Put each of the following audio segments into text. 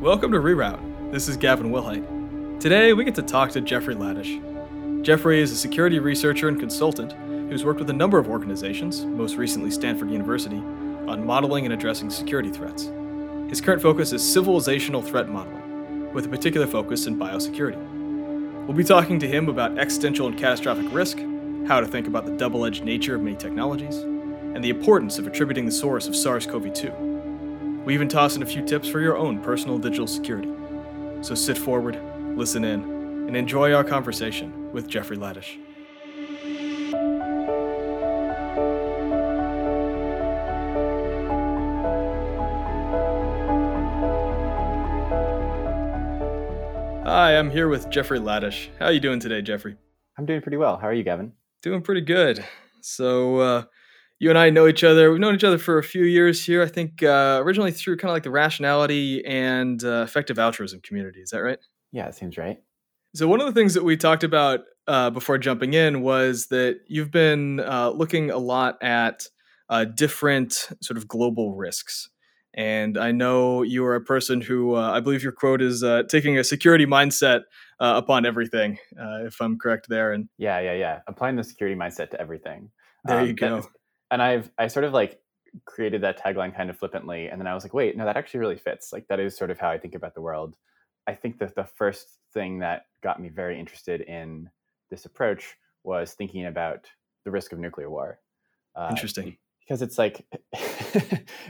Welcome to Reroute. This is Gavin Wilhite. Today, we get to talk to Jeffrey Ladish. Jeffrey is a security researcher and consultant who's worked with a number of organizations, most recently Stanford University, on modeling and addressing security threats. His current focus is civilizational threat modeling, with a particular focus in biosecurity. We'll be talking to him about existential and catastrophic risk, how to think about the double edged nature of many technologies, and the importance of attributing the source of SARS CoV 2 we even toss in a few tips for your own personal digital security. So sit forward, listen in, and enjoy our conversation with Jeffrey Ladish. Hi, I'm here with Jeffrey Ladish. How are you doing today, Jeffrey? I'm doing pretty well. How are you, Gavin? Doing pretty good. So, uh, you and I know each other. We've known each other for a few years here. I think uh, originally through kind of like the rationality and uh, effective altruism community. Is that right? Yeah, it seems right. So one of the things that we talked about uh, before jumping in was that you've been uh, looking a lot at uh, different sort of global risks. And I know you are a person who uh, I believe your quote is taking a security mindset upon everything, if I'm correct there. And yeah, yeah, yeah, applying the security mindset to everything. There um, you go and I've I sort of like created that tagline kind of flippantly, and then I was like, wait, no, that actually really fits. Like that is sort of how I think about the world. I think that the first thing that got me very interested in this approach was thinking about the risk of nuclear war. Uh, Interesting. Because it's like,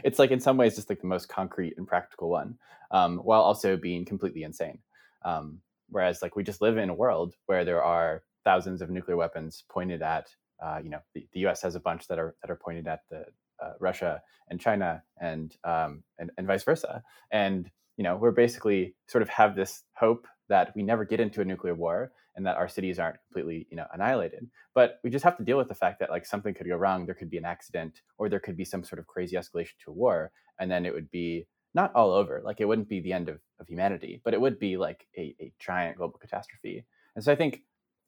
it's like in some ways just like the most concrete and practical one, um, while also being completely insane. Um, whereas like we just live in a world where there are thousands of nuclear weapons pointed at uh, you know, the, the, U.S. has a bunch that are that are pointed at the uh, Russia and China, and, um, and and vice versa. And you know, we're basically sort of have this hope that we never get into a nuclear war and that our cities aren't completely you know annihilated. But we just have to deal with the fact that like something could go wrong. There could be an accident, or there could be some sort of crazy escalation to a war, and then it would be not all over. Like it wouldn't be the end of, of humanity, but it would be like a, a giant global catastrophe. And so I think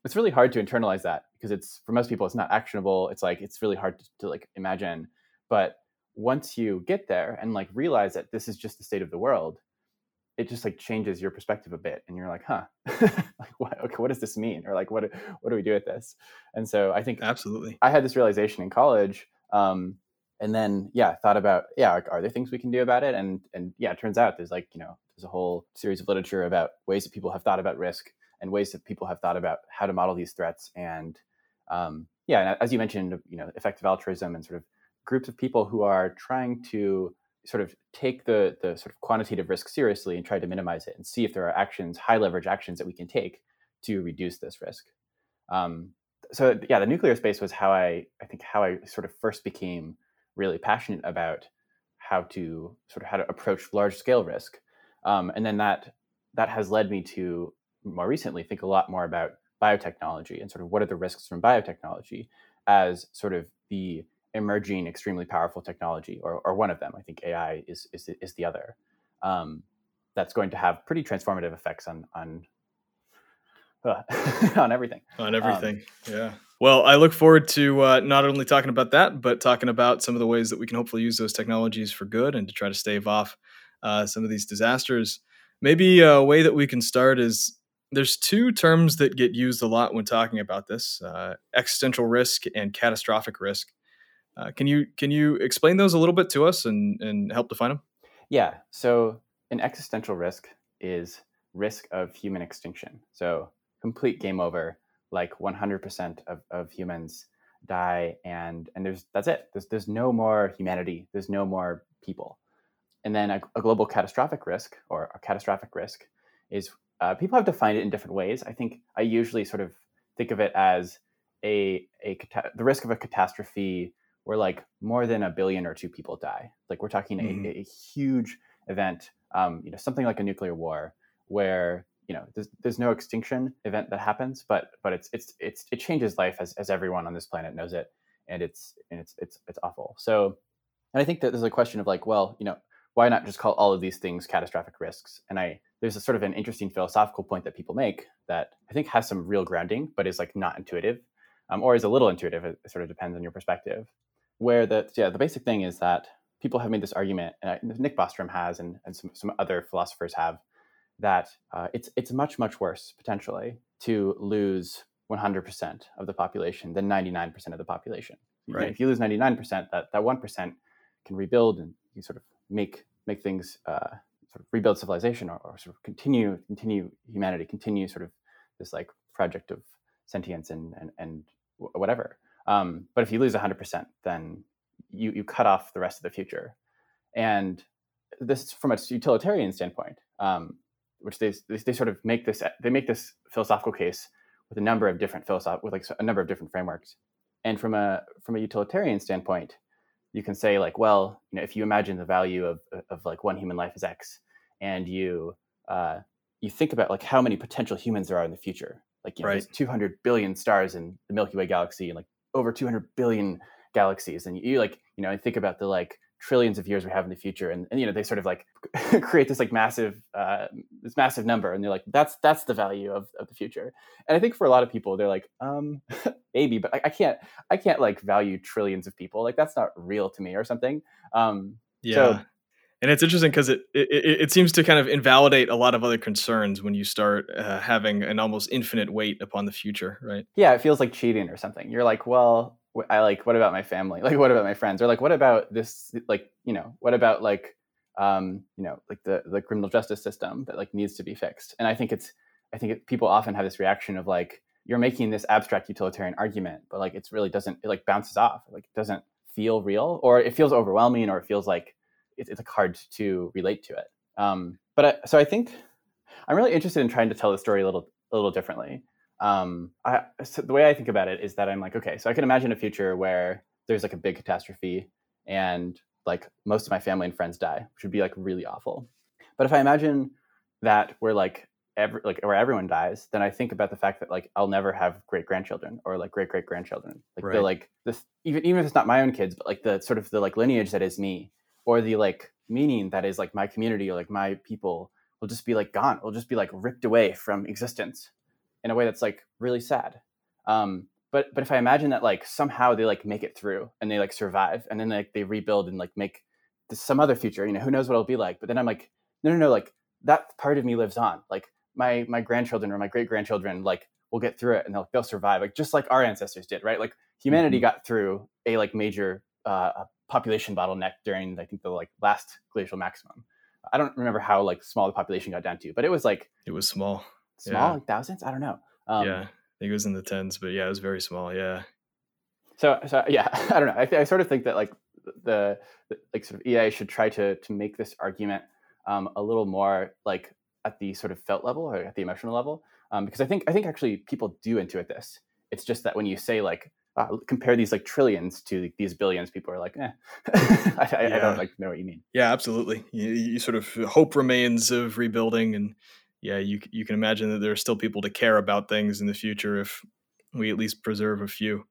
it's really hard to internalize that because it's for most people it's not actionable. It's like it's really hard to, to, like imagine. But once you get there and like realize that this is just the state of the world it just like changes your perspective a bit and you're like huh like what okay what does this mean? or like what what do we do with this? And so i think absolutely. I had this realization in college um, and then yeah thought about yeah like, are there things we can do about it? And and yeah it turns out there's like you know there's a whole series of literature about ways that people have thought about risk and ways that people have thought about how to model these threats. And um, yeah, and as you mentioned, you know, effective altruism and sort of groups of people who are trying to sort of take the the sort of quantitative risk seriously and try to minimize it and see if there are actions, high leverage actions that we can take to reduce this risk. Um, so yeah, the nuclear space was how I I think how I sort of first became really passionate about how to sort of how to approach large scale risk, um, and then that that has led me to more recently think a lot more about biotechnology and sort of what are the risks from biotechnology as sort of the emerging extremely powerful technology or, or one of them. I think ai is is, is the other um, that's going to have pretty transformative effects on on uh, on everything. On everything um, yeah. Well i look forward to uh, not only talking about that but talking about some of the ways that we can hopefully use those technologies for good and to try to stave off uh, some of these disasters. Maybe a way that we can start is there's two terms that get used a lot when talking about this: uh, existential risk and catastrophic risk. Uh, can you can you explain those a little bit to us and and help define them? Yeah. So an existential risk is risk of human extinction. So complete game over. Like 100% of, of humans die, and and there's that's it. There's there's no more humanity. There's no more people. And then a, a global catastrophic risk or a catastrophic risk is uh, people have defined it in different ways. I think I usually sort of think of it as a a the risk of a catastrophe where like more than a billion or two people die. Like we're talking mm-hmm. a, a, huge event, um, you know, something like a nuclear war, where you know there's, there's no extinction event that happens, but but it's it's it's it changes life as, as everyone on this planet knows it, and it's and it's it's it's awful. So, and I think that there's a question of like, well, you know, why not just call all of these things catastrophic risks? And I there's a sort of an interesting philosophical point that people make that I think has some real grounding, but is like not intuitive, um, or is a little intuitive. It sort of depends on your perspective. Where the yeah the basic thing is that people have made this argument, and Nick Bostrom has, and, and some, some other philosophers have, that uh, it's it's much much worse potentially to lose 100% of the population than 99% of the population. Right. If you lose 99%, that that one percent can rebuild and you sort of make make things uh, sort of rebuild civilization or, or, sort of continue continue humanity, continue sort of this like project of sentience and and, and whatever. Um, but if you lose 100%, then you you cut off the rest of the future. And this, from a utilitarian standpoint, um, which they, they sort of make this they make this philosophical case with a number of different philosoph with like a number of different frameworks. And from a from a utilitarian standpoint, you can say like, well, you know, if you imagine the value of of like one human life is X, and you uh, you think about like how many potential humans there are in the future, like you know, right. there's 200 billion stars in the Milky Way galaxy, and like over 200 billion galaxies, and you, you like you know, think about the like trillions of years we have in the future. And, and you know they sort of like create this like massive uh, this massive number. And they're like that's that's the value of, of the future. And i think for a lot of people they're like um maybe but I, I can't i can't like value trillions of people. Like that's not real to me or something. Um yeah. So, and it's interesting because it, it, it seems to kind of invalidate a lot of other concerns when you start uh, having an almost infinite weight upon the future, right? Yeah, it feels like cheating or something. You're like, well, I like what about my family? Like what about my friends? Or like what about this like, you know, what about like um, you know, like the the criminal justice system that like needs to be fixed. And I think it's I think it, people often have this reaction of like you're making this abstract utilitarian argument, but like it's really doesn't it like bounces off. Like it doesn't feel real or it feels overwhelming or it feels like it's, it's like hard to relate to it. Um, but I, so I think I'm really interested in trying to tell the story a little a little differently um, I, so the way I think about it is that I'm like, okay, so I can imagine a future where there's like a big catastrophe and like most of my family and friends die, which would be like really awful. But if I imagine that we're like every like where everyone dies, then I think about the fact that like I'll never have great grandchildren or like great great grandchildren. Like right. the like this even even if it's not my own kids, but like the sort of the like lineage that is me or the like meaning that is like my community or like my people will just be like gone. Will just be like ripped away from existence in a way that's like really sad. Um, but but if I imagine that like somehow they like make it through and they like survive and then like they rebuild and like make this, some other future, you know, who knows what it'll be like. But then I'm like, no, no, no, like that part of me lives on. Like my my grandchildren or my great grandchildren like will get through it and they'll they'll survive, like just like our ancestors did, right? Like humanity mm-hmm. got through a like major uh, population bottleneck during I think the like last glacial maximum. I don't remember how like small the population got down to, but it was like it was small small, yeah. like thousands. I don't know. Um, yeah, I think it was in the tens, but yeah, it was very small. Yeah. So, so yeah, I don't know. I, I sort of think that like the, the, like sort of EA should try to to make this argument um, a little more like at the sort of felt level or at the emotional level, um, because I think I think actually people do intuit this. It's just that when you say like uh, compare these like trillions to these billions, people are like, eh, I, yeah. I, don't like know what you mean. Yeah, absolutely. You, you, sort of hope remains of rebuilding, and yeah, you you can imagine that there are still people to care about things in the future if we at least preserve a few.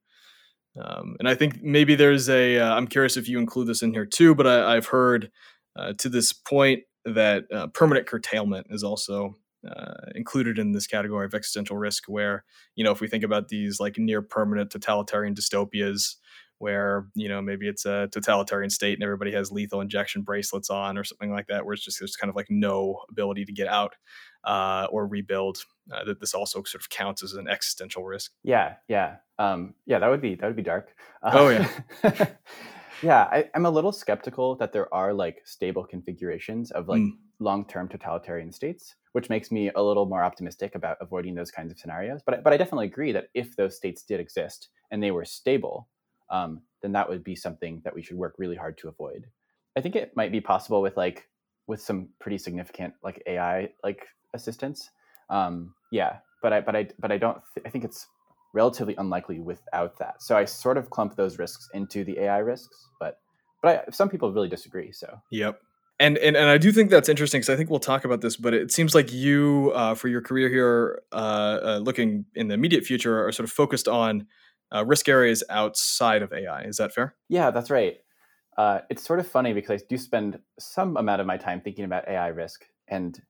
Um, and I think maybe there's a. am uh, curious if you include this in here too, but I, have heard uh, to this point that uh, permanent curtailment is also uh, included in this category of existential risk. Where you know, if we think about these like near permanent totalitarian dystopias, where you know maybe it's a totalitarian state and everybody has lethal injection bracelets on or something like that where it's just there's kind of like no ability to get out uh, or rebuild uh, that this also sort of counts as an existential risk. Yeah yeah. Um, yeah that would be that would be dark. Uh, oh yeah. Yeah I, am a little skeptical that there are like stable configurations of like mm. long-term totalitarian states which makes me a little more optimistic about avoiding those kinds of scenarios but, but i definitely agree that if those states did exist and they were stable um, then that would be something that we should work really hard to avoid. I think it might be possible with like with some pretty significant like AI like assistance. Um, yeah, but I but I but I don't th- I think it's relatively unlikely without that. So I sort of clump those risks into the AI risks, but but I, some people really disagree. So yep. And, and, and I do think that's interesting because I think we'll talk about this, but it seems like you, uh, for your career here, uh, uh, looking in the immediate future, are sort of focused on uh, risk areas outside of AI. Is that fair? Yeah, that's right. Uh, it's sort of funny because I do spend some amount of my time thinking about AI risk, and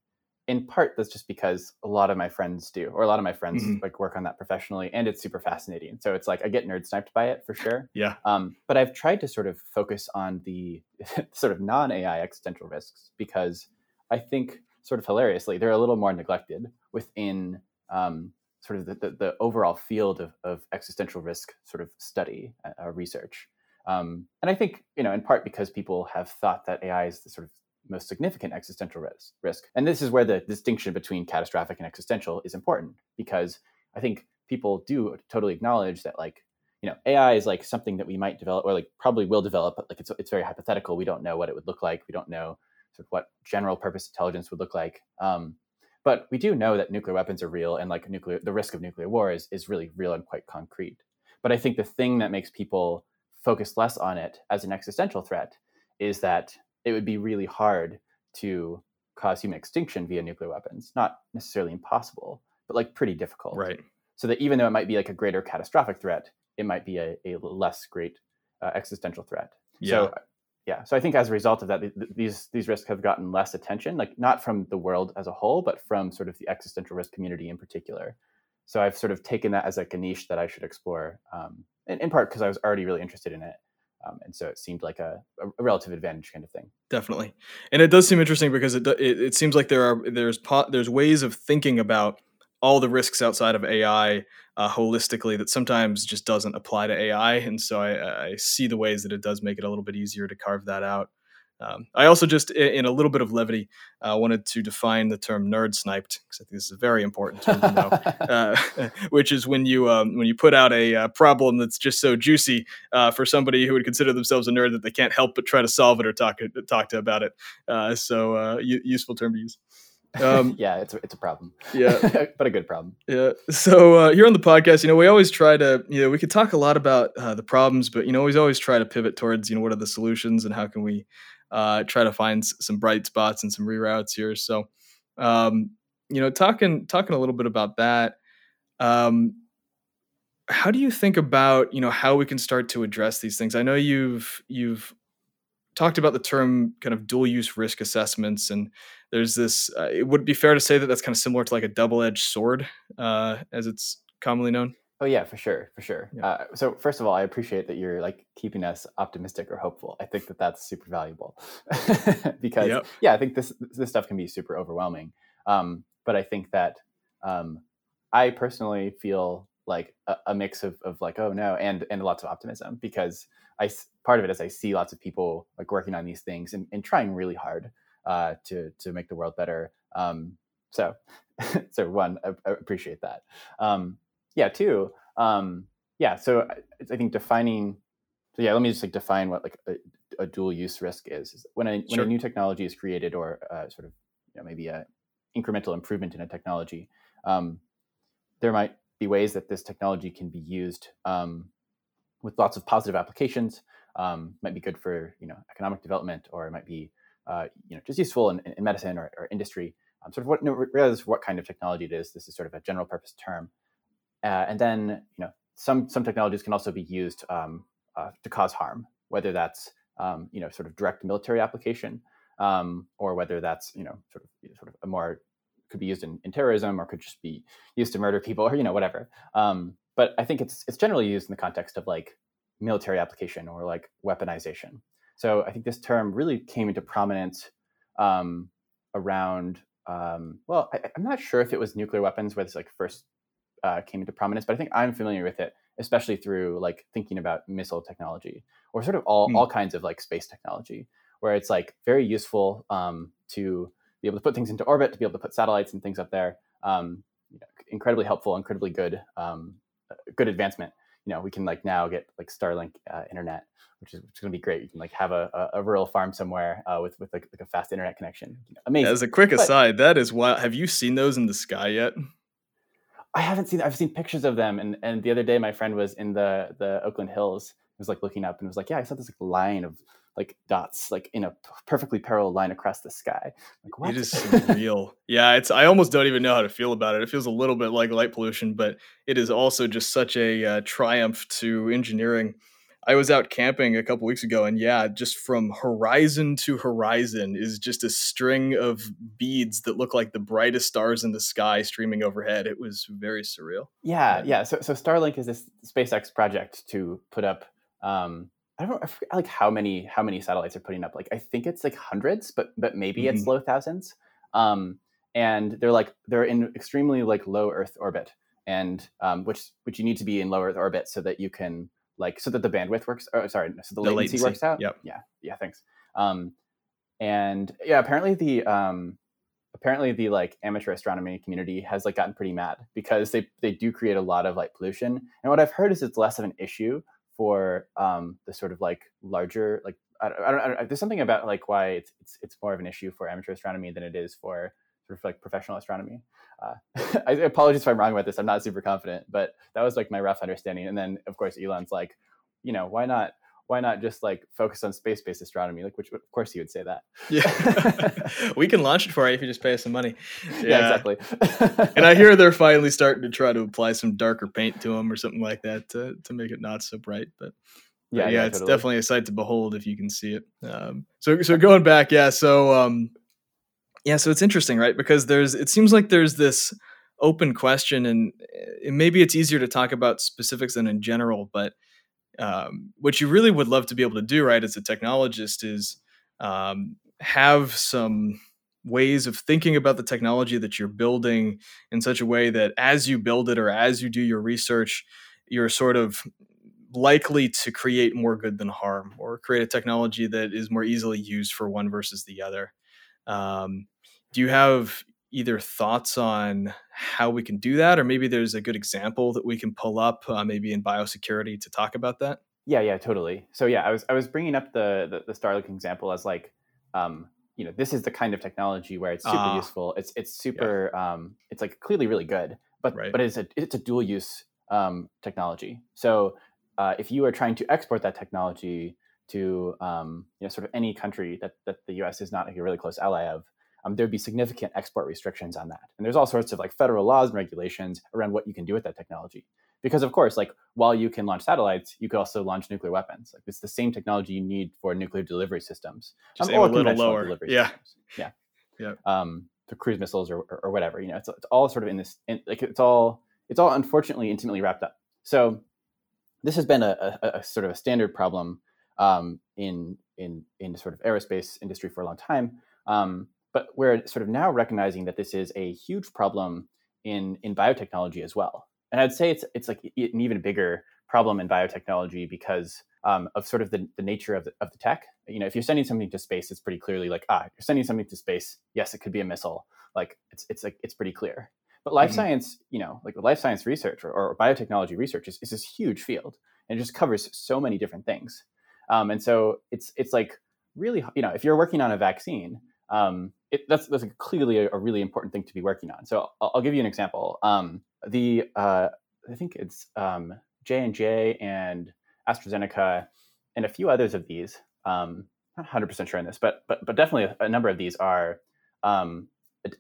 in part that's just because a lot of my friends do or a lot of my friends Mhm. like work on that professionally and it's super fascinating so it's like i get nerd sniped by it for sure Yeah. um, but i've tried to sort of focus on the sort of non-ai existential risks because i think sort of hilariously they're a little more neglected within um, sort of the, the, the overall field of, of existential risk sort of study uh, uh, research. Um, and i think you know in part because people have thought that ai is the sort of most significant existential risk, risk. And this is where the distinction between catastrophic and existential is important because I think people do totally acknowledge that like you know AI is like something that we might develop or like probably will develop but like it's it's very hypothetical. We don't know what it would look like. We don't know sort of what general purpose intelligence would look like. Um, but we do know that nuclear weapons are real and like nuclear the risk of nuclear war is, is really real and quite concrete but I think the thing that makes people focus less on it as an existential threat is that it would be really hard to cause human extinction via nuclear weapons. Not necessarily impossible, but like pretty difficult. Right. So that even though it might be like a greater catastrophic threat, it might be a, a less great uh, existential threat. Yeah. So yeah, so I think as a result of that, th- th- these these risks have gotten less attention, like not from the world as a whole, but from sort of the existential risk community in particular. So I've sort of taken that as like a niche that I should explore, um, in, in part because I was already really interested in it, um, and so it seemed like a, a relative advantage kind of thing. definitely and it does seem interesting because it, it, it seems like there are there's po- there's ways of thinking about all the risks outside of ai uh, holistically that sometimes just doesn't apply to ai and so I, I see the ways that it does make it a little bit easier to carve that out um, i also just in a little bit of levity uh, wanted to define the term nerd sniped because i think this is a very important term to know uh, which is when you um, when you put out a uh, problem that's just so juicy uh, for somebody who would consider themselves a nerd that they can't help but try to solve it or talk talk to about it. Uh, so uh, u- useful term to use. Um, yeah, it's a, it's a problem. Yeah. but a good problem. yeah. So uh, here on the podcast, you know, we always try to, you know, we could talk a lot about uh, the problems, but you know, we always try to pivot towards, you know, what are the solutions and how can we uh, try to find s- some bright spots and some reroutes here. So, um, you know, talking talking a little bit about that. Um, how do you think about, you know, how we can start to address these things? I know you've you've talked about the term kind of dual use risk assessments and there's this uh, it would be fair to say that that's kind of similar to like a double-edged sword uh, as it's commonly known Oh yeah, for sure, for sure. Yeah. Uh, so first of all, I appreciate that you're like keeping us optimistic or hopeful. I think that that's super valuable because Yep. yeah, I think this this stuff can be super overwhelming. Um, but I think that um, I personally feel like a, a mix of, of like oh no and and lots of optimism because I part of it is I see lots of people like working on these things and, and trying really hard uh, to to make the world better. Um, so so one, I, I appreciate that. Um, yeah, two, um, yeah. So I, I think defining. So yeah, let me just like define what like a, a dual use risk is. is when a when Sure. a new technology is created or uh, sort of you know maybe a incremental improvement in a technology, um, there might be ways that this technology can be used um, with lots of positive applications. Um, might be good for you know economic development, or it might be uh, you know just useful in, in medicine or, or industry. Um, sort of what no, of what kind of technology it is, this is sort of a general purpose term. Uh, and then you know some some technologies can also be used um, uh, to cause harm, whether that's um, you know sort of direct military application, um, or whether that's you know sort of sort of a more could be used in, in terrorism or could just be used to murder people or you know whatever. Um, but I think it's it's generally used in the context of like military application or like weaponization. So I think this term really came into prominence um, around. Um, well, I, I'm not sure if it was nuclear weapons where this like first uh, came into prominence, but I think I'm familiar with it, especially through like thinking about missile technology or sort of all Hmm. all kinds of like space technology, where it's like very useful um, to be able to put things into orbit, to be able to put satellites and things up there. Um, you know, incredibly helpful, incredibly good, um, good advancement. You know, we can like now get like Starlink uh, internet, which is, which is going to be great. You can like have a, a, rural farm somewhere uh, with with like, like a fast internet connection. You know, amazing. as a quick But- aside that is wild have you seen those in the sky yet I haven't seen. I've seen pictures of them, and and the other day my friend was in the the Oakland Hills. He was like looking up and was like, "Yeah, I saw this like line of like dots, like in a perfectly parallel line across the sky." Like what? it is surreal yeah it's i almost don't even know how to feel about it it feels a little bit like light pollution but it is also just such a uh, triumph to engineering I was out camping a couple weeks ago, and yeah, just from horizon to horizon is just a string of beads that look like the brightest stars in the sky streaming overhead. It was very surreal. Yeah, yeah. So, so Starlink is this SpaceX project to put up. Um, I don't I forget, like how many how many satellites are putting up. Like I think it's like hundreds, but but maybe mm-hmm. it's low thousands. Um, and they're like they're in extremely like low Earth orbit, and um, which which you need to be in low Earth orbit so that you can like so that the bandwidth works. Oh, sorry, so the, the latency, latency, works out. Yep. Yeah. Yeah. Thanks. Um, and yeah, apparently the um, apparently the like amateur astronomy community has like gotten pretty mad because they they do create a lot of like pollution. And what I've heard is it's less of an issue for um, the sort of like larger like I don't, I don't, I don't, there's something about like why it's, it's it's more of an issue for amateur astronomy than it is for sort of like professional astronomy. Uh, I apologize if I'm wrong about this. I'm not super confident, but that was like my rough understanding. And then of course Elon's like, you know, why not? Why not just like focus on space-based astronomy? Like, which of course he would say that. Yeah, we can launch it for you if you just pay us some money. Yeah, yeah exactly. and I hear they're finally starting to try to apply some darker paint to them or something like that to to make it not so bright. But yeah, yeah, yeah, it's totally. definitely a sight to behold if you can see it. Um, so, so going back, yeah, so um, yeah, so it's interesting, right? Because there's it seems like there's this open question, and eh, maybe it's easier to talk about specifics than in general. But um, what you really would love to be able to do, right, as a technologist, is um, have some ways of thinking about the technology that you're building in such a way that as you build it or as you do your research, you're sort of likely to create more good than harm or create a technology that is more easily used for one versus the other. Um, do you have either thoughts on how we can do that, or maybe there's a good example that we can pull up, uh, maybe in biosecurity, to talk about that? Yeah, yeah, totally. So yeah, I was I was bringing up the the, the Starlink example as like, um, you know, this is the kind of technology where it's super uh, useful. It's it's super, yeah. um, it's like clearly really good, but right. but it's a it's a dual use um, technology. So uh, if you are trying to export that technology to um, you know sort of any country that that the U.S. is not like a really close ally of, um, there'd be significant export restrictions on that. And there's all sorts of like federal laws and regulations around what you can do with that technology. Because of course, like while you can launch satellites, you could also launch nuclear weapons. Like it's the same technology you need for nuclear delivery systems. Just um, or a little lower. yeah. Systems. Yeah. Yeah. Um, the cruise missiles or, or, or, whatever. You know, it's, it's all sort of in this. In, like it's all it's all unfortunately intimately wrapped up. So this has been a, a, a sort of a standard problem um, in in in sort of aerospace industry for a long time. Um, but we're sort of now recognizing that this is a huge problem in in biotechnology as well. And I'd say it's it's like an even bigger problem in biotechnology because um, of sort of the, the nature of the, of the tech. You know, if you're sending something to space, it's pretty clearly like ah, you're sending something to space. Yes, it could be a missile. Like it's it's like it's pretty clear. But life mm-hmm. science, you know, like life science research or, or biotechnology research is, is this huge field and it just covers so many different things. Um, and so it's it's like really, you know, if you're working on a vaccine, um, it, that's that's clearly a, a, really important thing to be working on. So I'll, I'll give you an example. Um, the uh, I think it's um, J and J and AstraZeneca and a few others of these. Um, not 100 percent sure on this, but but but definitely a, a number of these are um,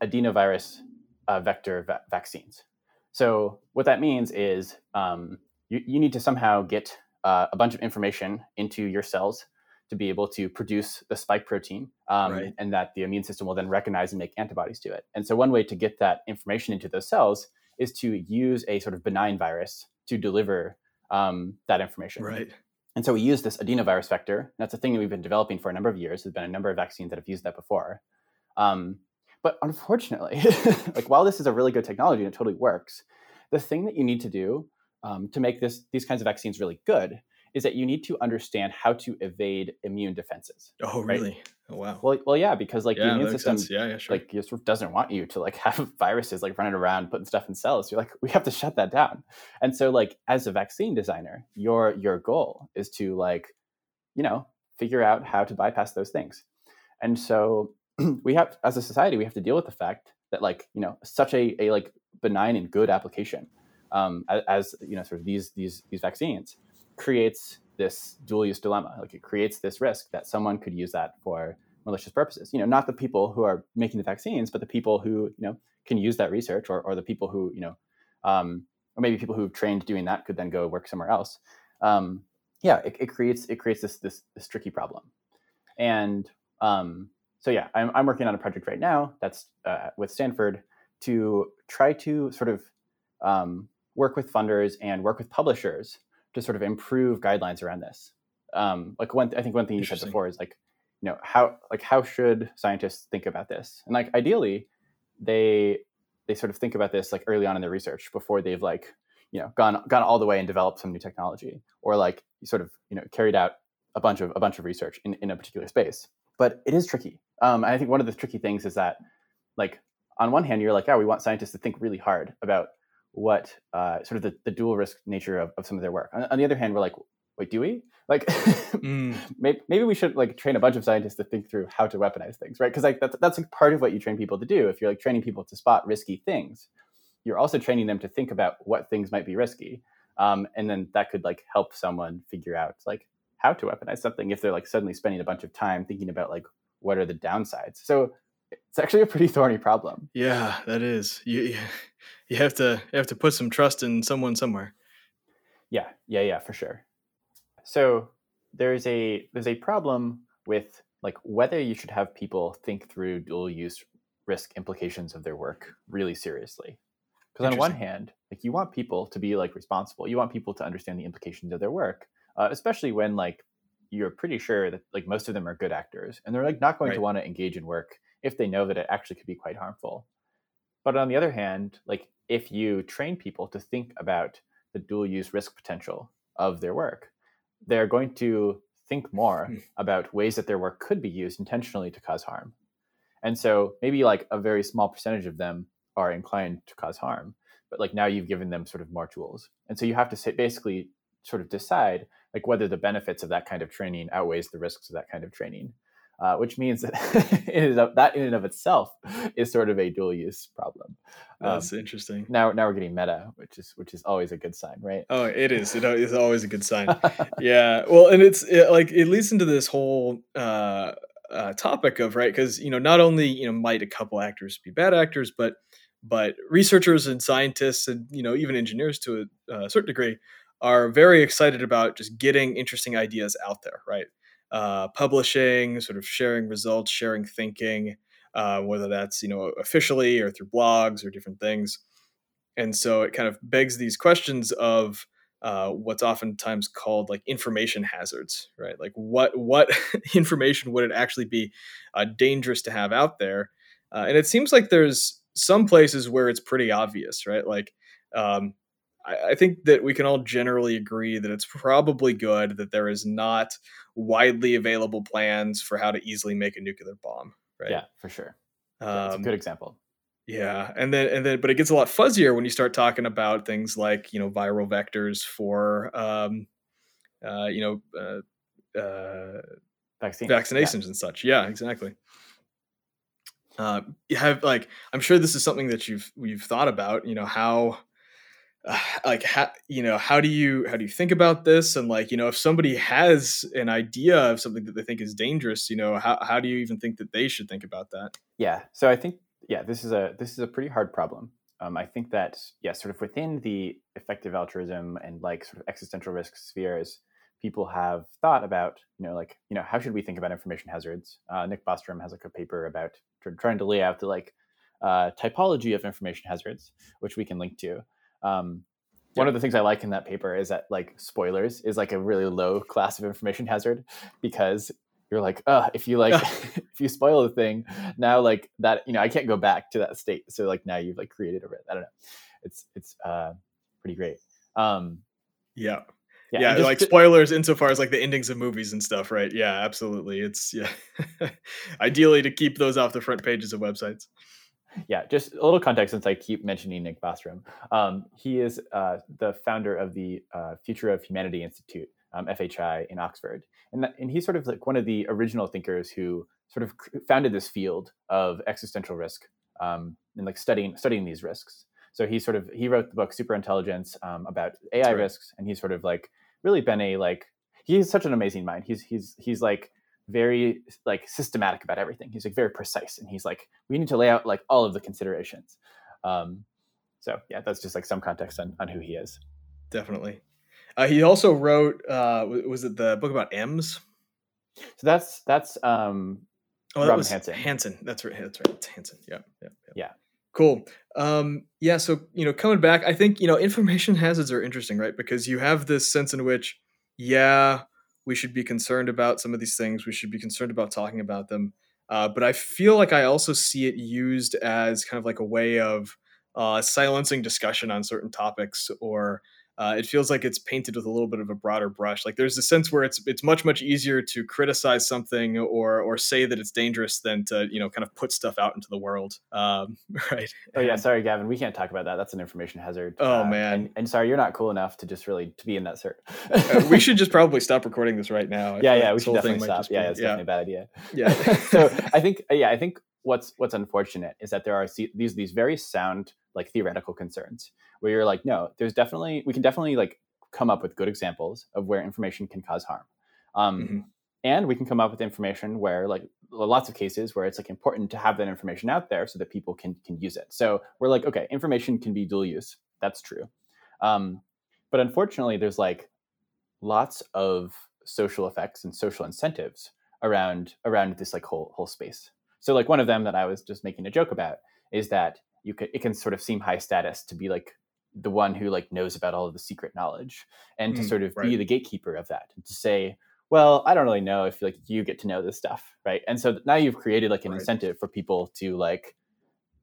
adenovirus uh, vector va- vaccines. So what that means is um, you, you need to somehow get uh, a bunch of information into your cells to be able to produce the spike protein um, right. and that the immune system will then recognize and make antibodies to it. And so, one way to get that information into those cells is to use a sort of benign virus to deliver um, that information. Right. And so, we use this adenovirus vector. That's a thing that we've been developing for a number of years. There's been a number of vaccines that have used that before. Um, but unfortunately, like while this is a really good technology and it totally works, the thing that you need to do um, to make this these kinds of vaccines really good is that you need to understand how to evade immune defenses. Oh, really? Right? Oh, wow. Well, well, yeah, because like yeah, the immune system, yeah, yeah, sure. like just doesn't want you to like have viruses like running around putting stuff in cells. You're like, we have to shut that down. And so, like, as a vaccine designer, your your goal is to like, you know, figure out how to bypass those things. And so, we have, as a society, we have to deal with the fact that like, you know, such a a like benign and good application, um, as, as you know, sort of these these these vaccines creates this dual use dilemma. Like it creates this risk that someone could use that for malicious purposes. You know, not the people who are making the vaccines, but the people who you know can use that research, or or the people who you know, um, or maybe people who've trained doing that could then go work somewhere else. Um, yeah, it, it creates it creates this, this this tricky problem. And um, so yeah, I'm I'm working on a project right now that's uh, with Stanford to try to sort of um, work with funders and work with publishers to sort of improve guidelines around this. Um, like one, I think one thing you said before is like, you know, how like how should scientists think about this? And like ideally, they they sort of think about this like early on in their research before they've like you know gone gone all the way and developed some new technology or like sort of you know carried out a bunch of a bunch of research in, in a particular space but it is tricky um, and i think one of the tricky things is that like on one hand you're like yeah we want scientists to think really hard about what uh, sort of the, the dual risk nature of, of some of their work. On, on the other hand we're like wait do we? Like mm. maybe, maybe we should like train a bunch of scientists to think through how to weaponize things right? Because like that's, that's like part of what you train people to do. If you're like training people to spot risky things you're also training them to think about what things might be risky um, and then that could like help someone figure out like how to weaponize something if they're like suddenly spending a bunch of time thinking about like what are the downsides. So it's actually a pretty thorny problem. Yeah that is. You you have to you have to put some trust in someone somewhere. Yeah yeah yeah for sure. So there's a there's a problem with like whether you should have people think through dual use risk implications of their work really seriously. Because on one hand, like you want people to be like responsible, you want people to understand the implications of their work, uh, especially when like you're pretty sure that like most of them are good actors and they're like not going right. to want to engage in work if they know that it actually could be quite harmful. But on the other hand, like if you train people to think about the dual use risk potential of their work, they're going to think more hmm. about ways that their work could be used intentionally to cause harm. And so maybe like a very small percentage of them are inclined to cause harm but like now you've given them sort of more tools and so you have to say, basically sort of decide like whether the benefits of that kind of training outweighs the risks of that kind of training uh, which means that that in and of itself is sort of a dual use problem. That's um, interesting. Now, now we're getting meta, which is which is always a good sign, right? Oh, it is. It is always a good sign. yeah. Well, and it's it, like it leads into this whole uh, uh, topic of right because you know not only you know might a couple actors be bad actors, but but researchers and scientists and you know even engineers to a, a certain degree are very excited about just getting interesting ideas out there right uh, publishing sort of sharing results sharing thinking uh, whether that's you know officially or through blogs or different things. And so it kind of begs these questions of uh, what's oftentimes called like information hazards right? Like what what information would it actually be uh, dangerous to have out there? Uh, and it seems like there's some places where it's pretty obvious, right? Like, um, I, I think that we can all generally agree that it's probably good that there is not widely available plans for how to easily make a nuclear bomb, right? Yeah, for sure. That's um, a good example. Yeah, and then and then, but it gets a lot fuzzier when you start talking about things like you know viral vectors for um, uh, you know uh, uh, vaccinations yeah. and such. Yeah, exactly uh, have like I'm sure this is something that you've you've thought about. You know how. Like how you know how do you how do you think about this and like you know if somebody has an idea of something that they think is dangerous you know how, how do you even think that they should think about that yeah so i think yeah this is a this is a pretty hard problem um, i think that yeah sort of within the effective altruism and like sort of existential risk spheres people have thought about, you know, like, you know, how should we think about information hazards? Uh, Nick Bostrom has like a paper about trying to lay out the like uh, typology of information hazards, which we can link to. Um, one of the things I like in that paper is that like spoilers is like a really low class of information hazard because you're like, uh, if you like, if you spoil the thing, now like that, you know, I can't go back to that state. So like now you've like created a risk. I don't know. It's it's uh, pretty great. Um, yeah yeah, yeah just, like spoilers insofar as like the endings of movies and stuff, right? Yeah, absolutely. It's yeah, ideally to keep those off the front pages of websites. Yeah, just a little context since I keep mentioning Nick Bostrom. Um, he is uh, the founder of the uh, Future of Humanity Institute, um, FHI, in Oxford, and that, and he's sort of like one of the original thinkers who sort of founded this field of existential risk um, and like studying studying these risks. So he sort of he wrote the book Super Intelligence um, about AI right. risks, and he's sort of like really been a like he's such an amazing mind. He's he's he's like very like systematic about everything. He's like very precise, and he's like we need to lay out like all of the considerations. Um, so yeah, that's just like some context on on who he is. Definitely. Uh, he also wrote, uh, was it the book about ems? So that's that's um, oh, that Robin was Hanson. Hanson. That's right. That's right. It's Hanson. Yeah, yeah, yeah. Yeah. Cool. Um, yeah. So you know, coming back, I think you know, information hazards are interesting, right? Because you have this sense in which, yeah, we should be concerned about some of these things. We should be concerned about talking about them. Uh, but I feel like I also see it used as kind of like a way of uh, silencing discussion on certain topics or uh, it feels like it's painted with a little bit of a broader brush. Like there's a sense where it's it's much much easier to criticize something or or say that it's dangerous than to you know kind of put stuff out into the world. Um, right. Oh yeah, sorry, Gavin, we can't talk about that. That's an information hazard. Oh uh, man, and, and, sorry, you're not cool enough to just really to be in that cert. uh, we should just probably stop recording this right now. I yeah, yeah, we should definitely stop. Yeah, it's yeah. definitely a bad idea. Yeah. so I think yeah, I think what's what's unfortunate is that there are these these very sound like theoretical concerns where you're like, no, there's definitely we can definitely like come up with good examples of where information can cause harm. Um, mm-hmm. And we can come up with information where, like, lots of cases where it's like important to have that information out there so that people can can use it. So we're like, okay, information can be dual use. That's true. Um, but unfortunately, there's like lots of social effects and social incentives around around this like whole whole space. So like one of them that I was just making a joke about is that you could it can sort of seem high status to be like the one who like knows about all of the secret knowledge and to mm, sort of right. be the gatekeeper of that and to say well i don't really know if like you get to know this stuff right and so now you've created like an right. incentive for people to like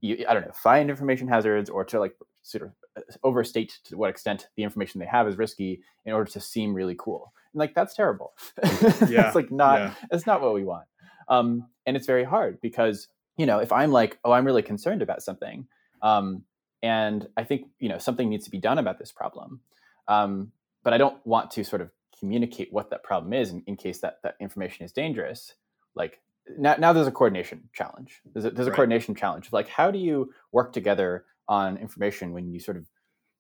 you i don't know find information hazards or to like sort of uh, overstate to what extent the information they have is risky in order to seem really cool and like that's terrible yeah it's like not yeah. it's not what we want um and it's very hard because you know if i'm like oh i'm really concerned about something um and I think you know something needs to be done about this problem. Um, but I don't want to sort of communicate what that problem is in, in case that, that information is dangerous. Like now, now there's a coordination challenge. There's a, there's a right. coordination challenge. Of like how do you work together on information when you sort of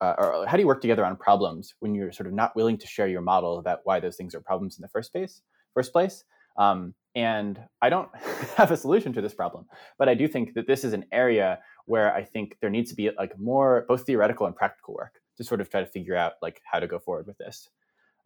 uh, or how do you work together on problems when you're sort of not willing to share your model about why those things are problems in the first place? First place. Um, and I don't have a solution to this problem, but I do think that this is an area where I think there needs to be like more both theoretical and practical work to sort of try to figure out like how to go forward with this.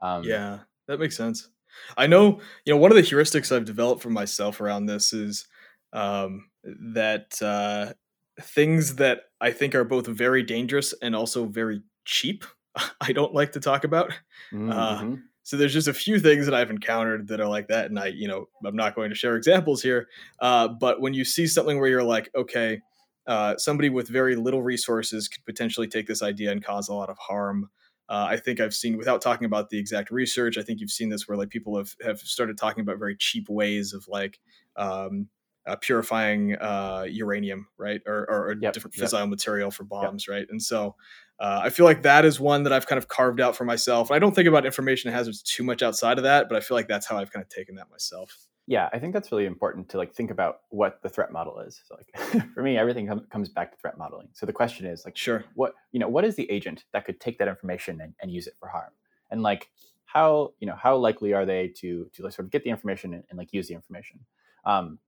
Um, yeah, that makes sense. I know, you know, one of the heuristics I've developed for myself around this is um, that uh, things that I think are both very dangerous and also very cheap, I don't like to talk about. Uh, mm-hmm. Uh, so there's just a few things that I've encountered that are like that, and I, you know, I'm not going to share examples here. Uh, but when you see something where you're like, okay, uh, somebody with very little resources could potentially take this idea and cause a lot of harm. Uh, I think I've seen, without talking about the exact research, I think you've seen this where like people have have started talking about very cheap ways of like um, uh, purifying uh, uranium, right, or, or a yep, different fissile yep. material for bombs, yep. right? And so uh, I feel like that is one that I've kind of carved out for myself. I don't think about information hazards too much outside of that, but I feel like that's how I've kind of taken that myself. Yeah i think that's really important to like think about what the threat model is. So like for me everything com- comes back to threat modeling. So the question is like sure. what you know what is the agent that could take that information and, and use it for harm? And like how you know how likely are they to to like sort of get the information and, and like use the information? Um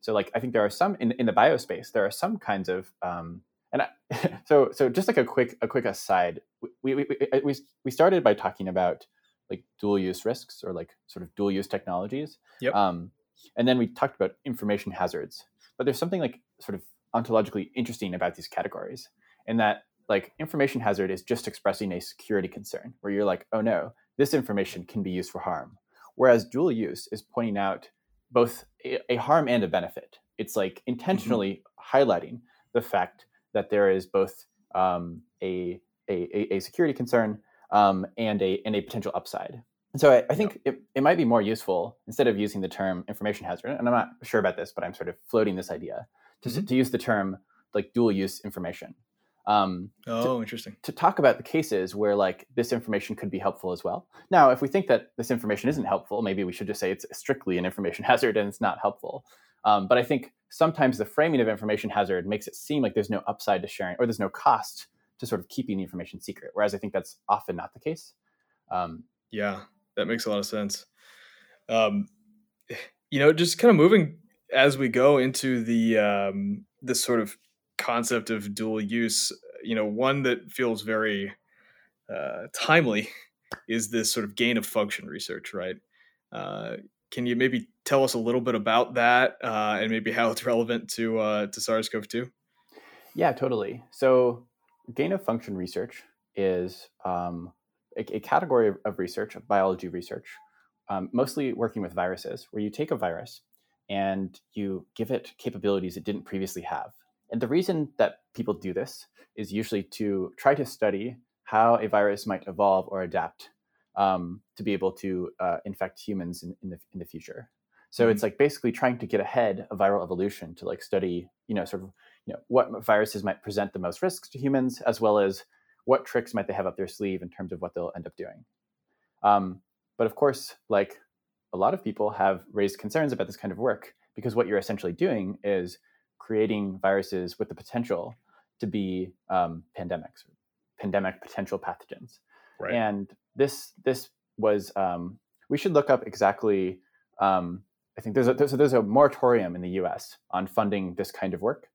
so like i think there are some in, in the biospace there are some kinds of um and I, so so just like a quick a quick aside we we, we we started by talking about like dual use risks or like sort of dual use technologies. Yep. Um, and then we talked about information hazards. But there's something like sort of ontologically interesting about these categories in that like information hazard is just expressing a security concern where you're like, oh no, this information can be used for harm. Whereas dual use is pointing out both a, a harm and a benefit. It's like mm-hmm. intentionally mm-hmm. highlighting the fact that there is both um, a, a, a security concern um, and a and a potential upside. And so I, I think yeah. it, it might be more useful instead of using the term information hazard, and I'm not sure about this, but I'm sort of floating this idea to, mm-hmm. to use the term like dual use information. Um, oh, to, interesting. To talk about the cases where like this information could be helpful as well. Now, if we think that this information isn't helpful, maybe we should just say it's strictly an information hazard and it's not helpful. Um, but I think sometimes the framing of information hazard makes it seem like there's no upside to sharing or there's no cost to sort of keeping the information secret. Whereas I think that's often not the case. Um, yeah, that makes a lot of sense. Um, you know, just kind of moving as we go into the um, this sort of concept of dual use. You know, one that feels very uh, timely is this sort of gain of function research, right? Uh, can you maybe tell us a little bit about that uh, and maybe how it's relevant to uh, to SARS-CoV-2? Yeah, totally. So, gain of function research is um, a, a, category of, research, of biology research, um, mostly working with viruses, where you take a virus and you give it capabilities it didn't previously have. And the reason that people do this is usually to try to study how a virus might evolve or adapt um, to be able to uh, infect humans in, in, the, in the future. So mm-hmm. it's like basically trying to get ahead of viral evolution to like study, you know, sort of, you know, what viruses might present the most risks to humans, as well as what tricks might they have up their sleeve in terms of what they'll end up doing. Um, but of course, like a lot of people have raised concerns about this kind of work because what you're essentially doing is creating viruses with the potential to be um, pandemics, pandemic potential pathogens. Right. And this this was um, we should look up exactly. Um, I think there's a there's a, there's a moratorium in the U.S. on funding this kind of work.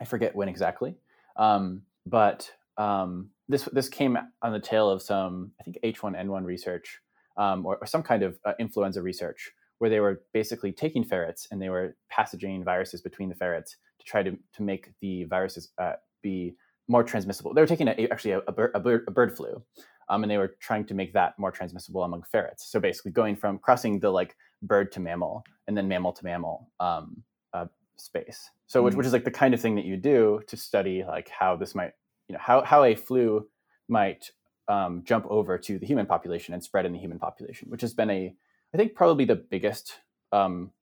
I forget when exactly, um, but um, this this came on the tail of some I think H1N1 research um, or, or, some kind of uh, influenza research where they were basically taking ferrets and they were passaging viruses between the ferrets to try to to make the viruses uh, be more transmissible. They were taking a, actually a, a, a bird flu, um, and they were trying to make that more transmissible among ferrets. So basically, going from crossing the like bird to mammal and then mammal to mammal um, uh, space. So mm which, which is like the kind of thing that you do to study like how this might you know how how a flu might um, jump over to the human population and spread in the human population, which has been a I think probably the biggest um,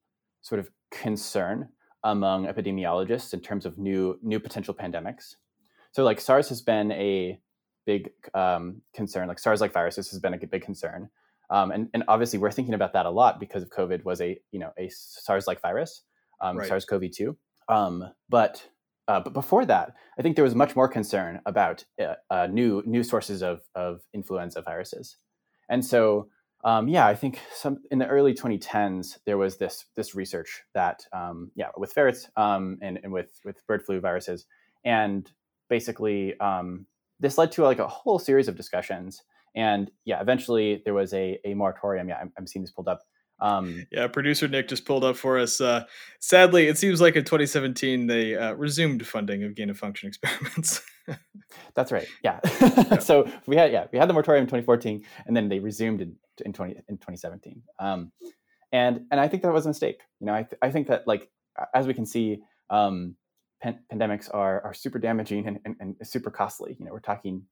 sort of concern among epidemiologists in terms of new new potential pandemics. So like SARS has been a big um, concern. Like SARS-like viruses has been a big concern, um, and and obviously we're thinking about that a lot because of COVID was a you know a SARS-like virus, um, right. SARS-CoV-2. Um, but uh, but before that, I think there was much more concern about uh, uh, new new sources of of influenza viruses, and so um, yeah, I think some in the early 2010s there was this this research that um, yeah with ferrets um, and, and with with bird flu viruses, and basically um, this led to like a whole series of discussions. And yeah, eventually there was a, a moratorium. Yeah, I'm, I'm seeing this pulled up. Um, yeah, producer Nick just pulled up for us. Uh, sadly, it seems like in 2017 they uh, resumed funding of gain of function experiments. That's right. Yeah. yeah. so we had yeah we had the moratorium in 2014, and then they resumed in, in 20 in 2017. Um, and and I think that was a mistake. You know, I th- I think that like as we can see, um, pan- pandemics are are super damaging and, and, and super costly. You know, we're talking,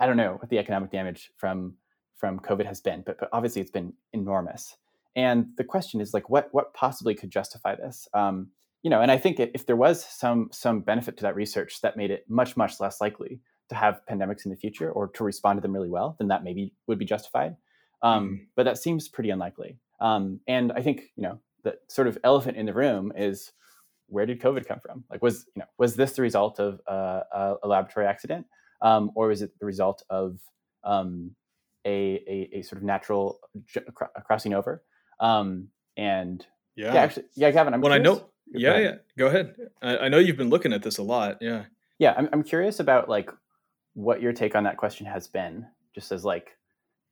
I don't know what the economic damage from from COVID has been, but, but obviously it's been enormous. And the question is like, what what possibly could justify this? Um, you know, and I think if there was some some benefit to that research that made it much much less likely to have pandemics in the future or to respond to them really well, then that maybe would be justified. Um, mm-hmm. But that seems pretty unlikely. Um, and I think you know the sort of elephant in the room is where did COVID come from? Like, was you know was this the result of uh, a laboratory accident, um, or was it the result of um, a, a, a sort of natural crossing over? Um, and yeah. yeah, actually, yeah, Gavin, I'm well, I know. Yeah, yeah. Go ahead. I, I, know you've been looking at this a lot. Yeah. Yeah, I'm I'm curious about like what your take on that question has been, just as like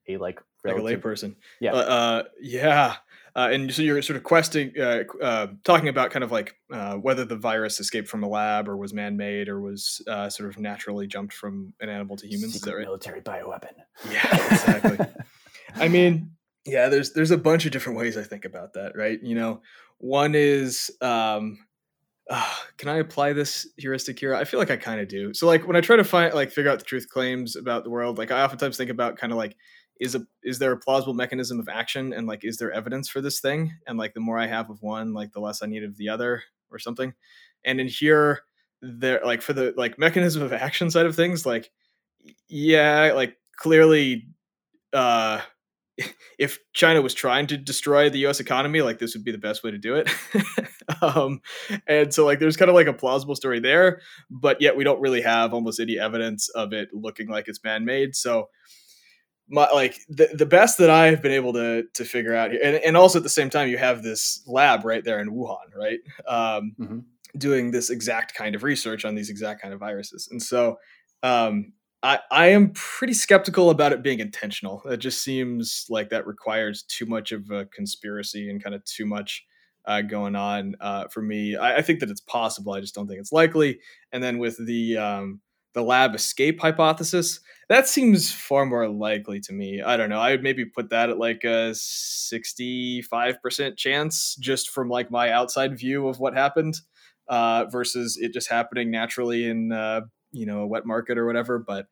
a like relative... like a layperson. Yeah. Uh, uh, yeah. Uh, and so you're sort of questing, uh, uh, talking about kind of like uh, whether the virus escaped from a lab or was man-made or was uh, sort of naturally jumped from an animal to humans. Secret right? military bioweapon. Yeah, exactly. I mean, yeah, there's there's a bunch of different ways I think about that, right? You know, one is, um, uh, can I apply this heuristic here? I feel like I kind of do. So, like when I try to find, like, figure out the truth claims about the world, like I oftentimes think about kind of like is a is there a plausible mechanism of action? And like is there evidence for this thing? And like the more i have of one like the less i need of the other or something. And in here there like for the like mechanism of action side of things like yeah like clearly uh if china was trying to destroy the us economy like this would be the best way to do it. Um and so like there's kind of like a plausible story there but yet we don't really have almost any evidence of it looking like it's man-made. So my like the, the best that I've been able to to figure out here, and, and also at the same time, you have this lab right there in Wuhan, right? Um, mm-hmm. Doing this exact kind of research on these exact kind of viruses, and so um, I, I am pretty skeptical about it being intentional. It just seems like that requires too much of a conspiracy and kind of too much uh, going on uh, for me. I, I, think that it's possible. I just don't think it's likely. And then with the um, the lab escape hypothesis, that seems far more likely to me. I don't know. I would maybe put that at like a sixty five percent chance, just from like my outside view of what happened, uh, versus it just happening naturally in uh, you know a wet market or whatever. But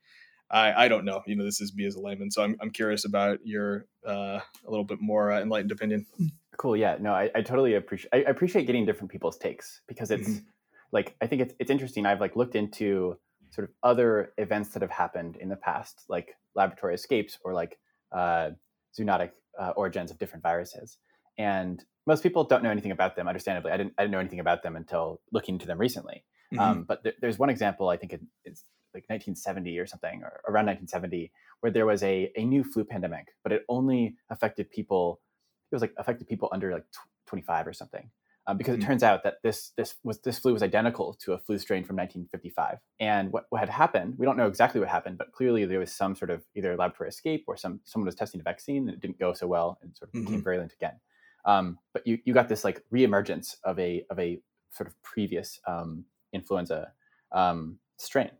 I, I don't know. You know, this is me as a layman, so I'm I'm curious about your uh, a little bit more uh, enlightened opinion. Cool. Yeah. No, I, I totally appreciate. I appreciate getting different people's takes because it's mm-hmm. like I think it's it's interesting. I've like looked into sort of other events that have happened in the past, like laboratory escapes or like uh, zoonotic uh, origins of different viruses, and most people don't know anything about them. Understandably, I didn't I didn't know anything about them until looking into them recently. Mm-hmm. Um, but th- there's one example I think it, it's like 1970 or something, or around 1970, where there was a, a new flu pandemic, but it only affected people it was like affected people under like 25 or something. Um, because it turns out that this this was this flu was identical to a flu strain from 1955. And what, what had happened, we don't know exactly what happened, but clearly there was some sort of either laboratory escape or some someone was testing a vaccine and it didn't go so well and sort of mm-hmm. became virulent again. Um, but you you got this like reemergence of a of a sort of previous um, influenza um, strain.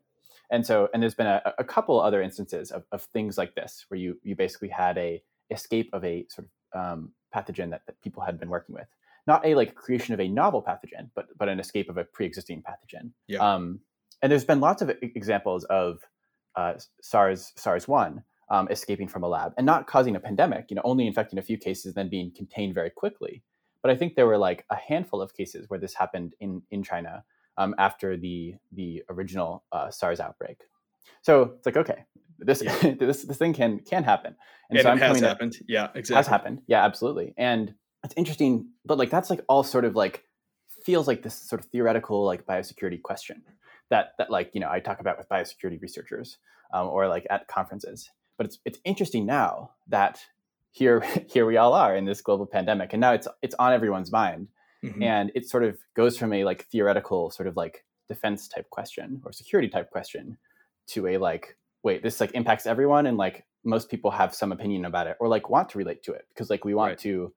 And so, and there's been a, a couple other instances of, of things like this where you you basically had a escape of a sort of um, pathogen that, that people had been working with. Not a like creation of a novel pathogen, but but an escape of a pre-existing pathogen. Yeah. Um, and there's been lots of examples of uh, SARS SARS one um, escaping from a lab and not causing a pandemic. You know, only infecting a few cases, then being contained very quickly. But I think there were like a handful of cases where this happened in in China um, after the the original uh, SARS outbreak. So it's like okay, this yeah. this this thing can can happen. And, and so it I'm has happened. yeah, exactly. Has happened. Yeah, absolutely. And it's interesting, but like that's like all sort of like feels like this sort of theoretical like biosecurity question that that like you know I talk about with biosecurity researchers um, or like at conferences. But it's it's interesting now that here here we all are in this global pandemic, and now it's it's on everyone's mind, mm-hmm. and it sort of goes from a like theoretical sort of like defense type question or security type question to a like wait this like impacts everyone and like most people have some opinion about it or like want to relate to it because like we want right. to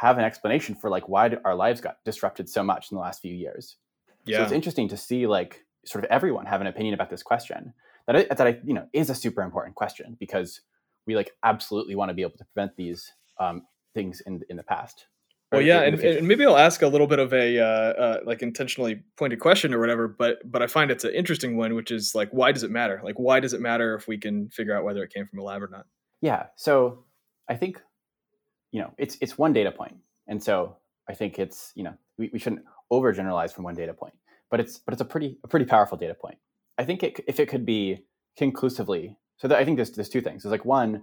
have an explanation for like why our lives got disrupted so much in the last few years yeah. so it's interesting to see like sort of everyone have an opinion about this question that I, that I, you know is a super important question because we like absolutely want to be able to prevent these um, things in in the past well, yeah, and, and, maybe I'll ask a little bit of a uh, uh, like intentionally pointed question or whatever, but but I find it's an interesting one, which is like, why does it matter? Like, why does it matter if we can figure out whether it came from a lab or not? Yeah, so I think you know it's it's one data point, and so I think it's you know we, we shouldn't overgeneralize from one data point, but it's but it's a pretty a pretty powerful data point. I think it, if it could be conclusively, so that I think there's there's two things. There's like one,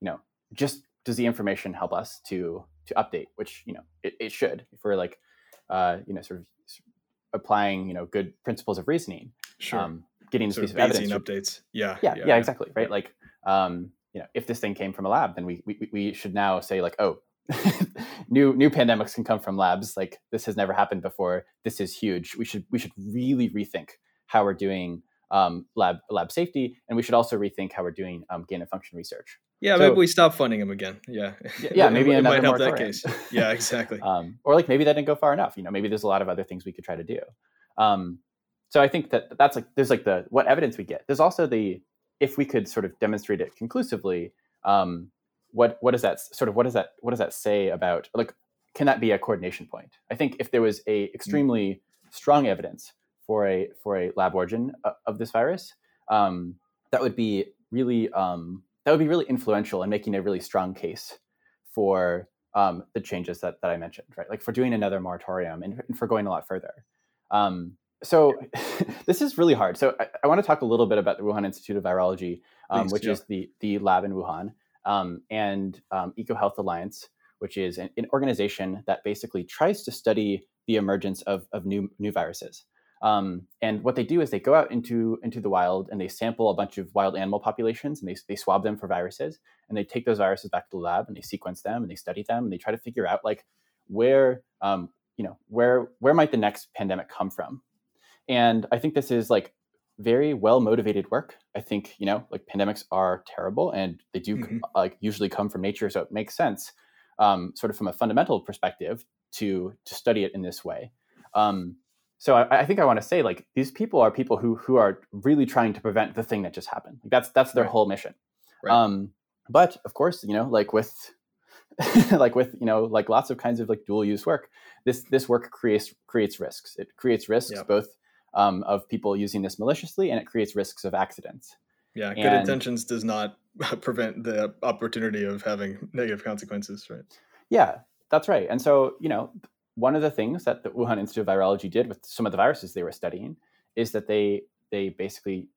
you know, just does the information help us to to update, which you know it, it should if we're like uh, you know sort of applying you know good principles of reasoning. Sure. Um, getting this sort piece of, of evidence. updates. Yeah. Yeah. Yeah. yeah exactly. Right. Like um, you know, if this thing came from a lab, then we we, we should now say like, oh, new new pandemics can come from labs. Like this has never happened before. This is huge. We should we should really rethink how we're doing um, lab lab safety, and we should also rethink how we're doing um, gain of function research. Yeah, so, maybe we stop funding them again. Yeah, yeah, maybe it, might help that case. Yeah, exactly. um, or like maybe that didn't go far enough. You know, maybe there's a lot of other things we could try to do. Um, so I think that that's like there's like the what evidence we get. There's also the if we could sort of demonstrate it conclusively. Um, what what does that sort of what does that what does that say about like can that be a coordination point? I think if there was a extremely mm. strong evidence for a for a lab origin of, of this virus, um, that would be really um, that would be really influential in making a really strong case for um, the changes that, that I mentioned, right? Like for doing another moratorium and, and for going a lot further. Um, so this is really hard. So I, I, want to talk a little bit about the Wuhan Institute of Virology, um, Please, which yeah. is the the lab in Wuhan, um, and um, EcoHealth Alliance, which is an, an, organization that basically tries to study the emergence of, of new new viruses. Um, and what they do is they go out into into the wild and they sample a bunch of wild animal populations and they, they swab them for viruses and they take those viruses back to the lab and they sequence them and they study them and they try to figure out like where um, you know where where might the next pandemic come from and i think this is like very well motivated work. I think you know, like pandemics are terrible, and they do mm-hmm. like usually come from nature, so it makes sense, um, sort of from a fundamental perspective, to to study it in this way. Um, so I, I, think I want to say like these people are people who who are really trying to prevent the thing that just happened. Like, that's that's their right. whole mission. Right. Um, but of course, you know, like with like with you know like lots of kinds of like dual use work, this this work creates creates risks. It creates risks yep. both um, of people using this maliciously, and it creates risks of accidents. Yeah, good and, intentions does not prevent the opportunity of having negative consequences, right? Yeah, that's right. And so, you know, one of the things that the Wuhan Institute of Virology did with some of the viruses they were studying is that they they basically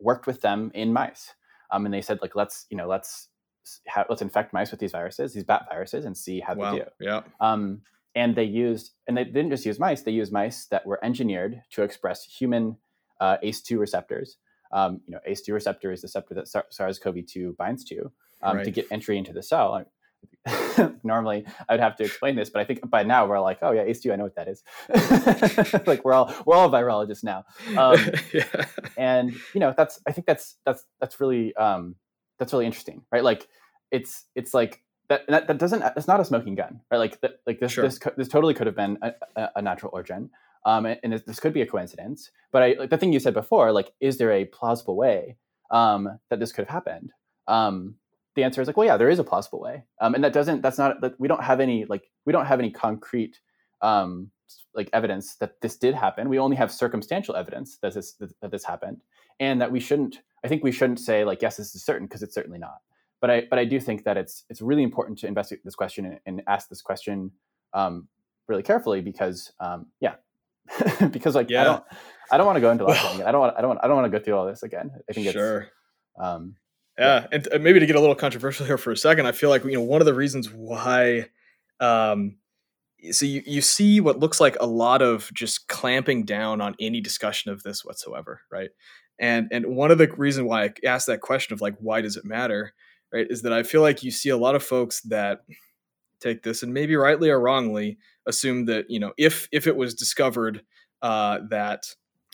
worked with them in mice, um, and they said like let's you know let's ha- let's infect mice with these viruses, these bat viruses, and see how wow. they do. Yeah. Um, and they used and they didn't just use mice; they used mice that were engineered to express human uh, ACE2 receptors. Um, you know, ACE2 receptor is the receptor that SARS-CoV-2 binds to um, right. to get entry into the cell. normally I would have to explain this, but I think by now we're like, oh yeah, ACE2, I know what that is. like we're all we're all virologists now. Um, yeah. And you know, that's I think that's that's that's really um, that's really interesting, right? Like it's it's like that that, that doesn't it's not a smoking gun, right? Like that, like this sure. this this totally could have been a, a natural origin. Um, and, and this could be a coincidence, but I, like the thing you said before, like, is there a plausible way um, that this could have happened? Um, the answer is like, well, yeah, there is a plausible way, um, and that doesn't. That's not. That we don't have any like we don't have any concrete um, like evidence that this did happen. We only have circumstantial evidence that this that this happened, and that we shouldn't. I think we shouldn't say like, yes, this is certain because it's certainly not. But I but I do think that it's it's really important to investigate this question and, and ask this question um, really carefully because um, yeah, because like yeah. I don't I don't want to go into well, I don't want I don't want I don't want to go through all this again. I think sure. um, yeah, and uh, maybe to get a little controversial here for a second, I feel like you know one of the reasons why, um, so you you see what looks like a lot of just clamping down on any discussion of this whatsoever, right? And and one of the reason why I asked that question of like why does it matter, right, is that I feel like you see a lot of folks that take this and maybe rightly or wrongly assume that you know if if it was discovered uh, that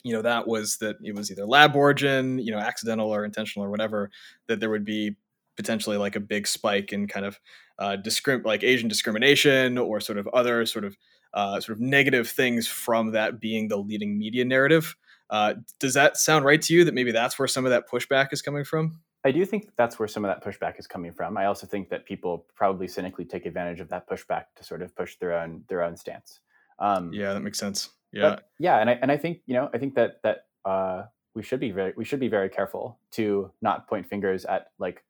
you know that was that it was either lab origin you know accidental or intentional or whatever that there would be potentially like a big spike in kind of uh, discrim- like asian discrimination or sort of other sort of uh, sort of negative things from that being the leading media narrative. Uh, does that sound right to you that maybe that's where some of that pushback is coming from I do think that's where some of that pushback is coming from. I also think that people probably cynically take advantage of that pushback to sort of push their own their own stance. Um, yeah, that makes sense. Yeah, but, yeah, and I and I think you know I think that that uh, we should be very we should be very careful to not point fingers at like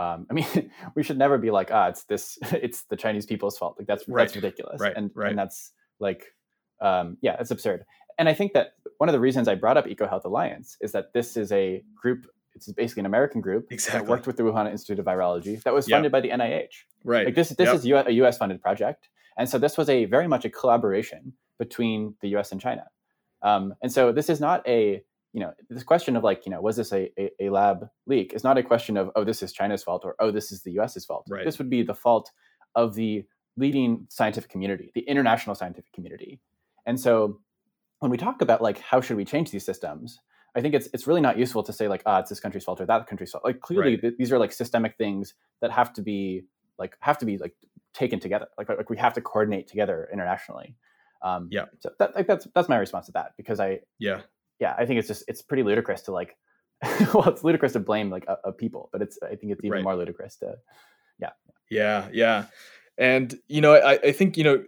um, I mean, we should never be like, ah, it's this, it's the Chinese people's fault. Like that's right. that's ridiculous, right? And right. and that's like, um, yeah, it's absurd. And I think that one of the reasons I brought up EcoHealth Alliance is that this is a group. It's basically an American group exactly. that worked with the Wuhan Institute of Virology that was funded yep. by the NIH. Right. Like this, this yep. is a U.S. funded project, and so this was a very much a collaboration between the U.S. and China. Um, and so this is not a you know this question of like you know was this a, a, a, lab leak is not a question of oh this is China's fault or oh this is the U.S.'s fault. Right. This would be the fault of the leading scientific community, the international scientific community. And so when we talk about like how should we change these systems, I think it's it's really not useful to say like ah it's this country's fault or that country's fault. Like clearly right. th- these are like systemic things that have to be like have to be like taken together. Like like we have to coordinate together internationally. Um, yeah. So that, like, that's that's my response to that because I yeah yeah I think it's just it's pretty ludicrous to like well it's ludicrous to blame like a, a people but it's I think it's even right. more ludicrous to yeah yeah yeah and you know I I think you know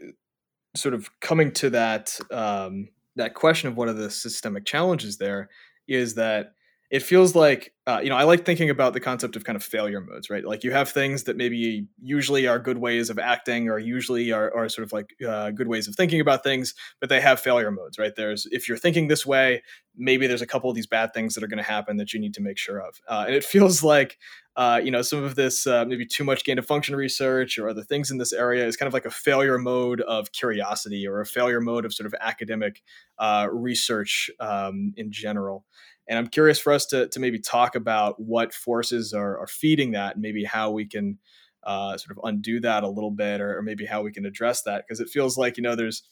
sort of coming to that um, that question of what are the systemic challenges there is that it feels like uh, you know i like thinking about the concept of kind of failure modes right? Like you have things that maybe usually are good ways of acting or usually are, are sort of like uh, good ways of thinking about things but they have failure modes right? There's if you're thinking this way maybe there's a couple of these bad things that are going to happen that you need to make sure of. Uh, and it feels like uh, you know some of this uh, maybe too much gain of function research or other things in this area is kind of like a failure mode of curiosity or a failure mode of sort of academic uh, research um, in general and I'm curious for us to, to maybe talk about what forces are, are feeding that and maybe how we can uh, sort of undo that a little bit or, or maybe how we can address that. Because it feels like, you know, there's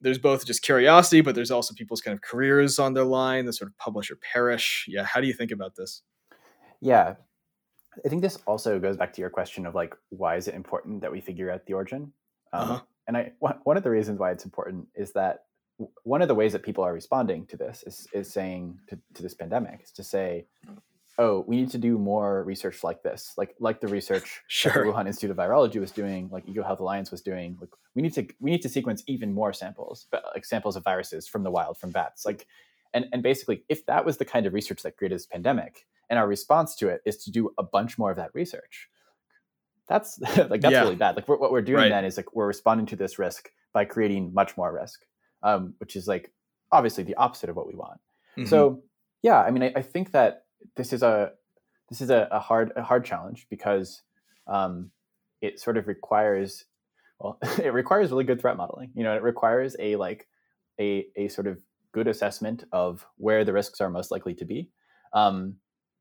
there's both just curiosity, but there's also people's kind of careers on their line, the sort of publish or perish. Yeah, how do you think about this? Yeah, I think this also goes back to your question of like, why is it important that we figure out the origin? Um, uh-huh. And I one of the reasons why it's important is that one of the ways that people are responding to this is is saying to, to this pandemic is to say, oh, we need to do more research like this, like like the research sure. the Wuhan Institute of Virology was doing, like EcoHealth Alliance was doing. Like we need to we need to sequence even more samples, like samples of viruses from the wild, from bats. Like, and and basically, if that was the kind of research that created this pandemic, and our response to it is to do a bunch more of that research, that's like that's yeah. really bad. Like what we're doing right. then is like we're responding to this risk by creating much more risk, um, which is like obviously the opposite of what we want. Mm-hmm. So yeah, I mean, I, I think that this is a this is a, a hard a hard challenge because um, it sort of requires well it requires really good threat modeling you know it requires a like a, a sort of good assessment of where the risks are most likely to be um,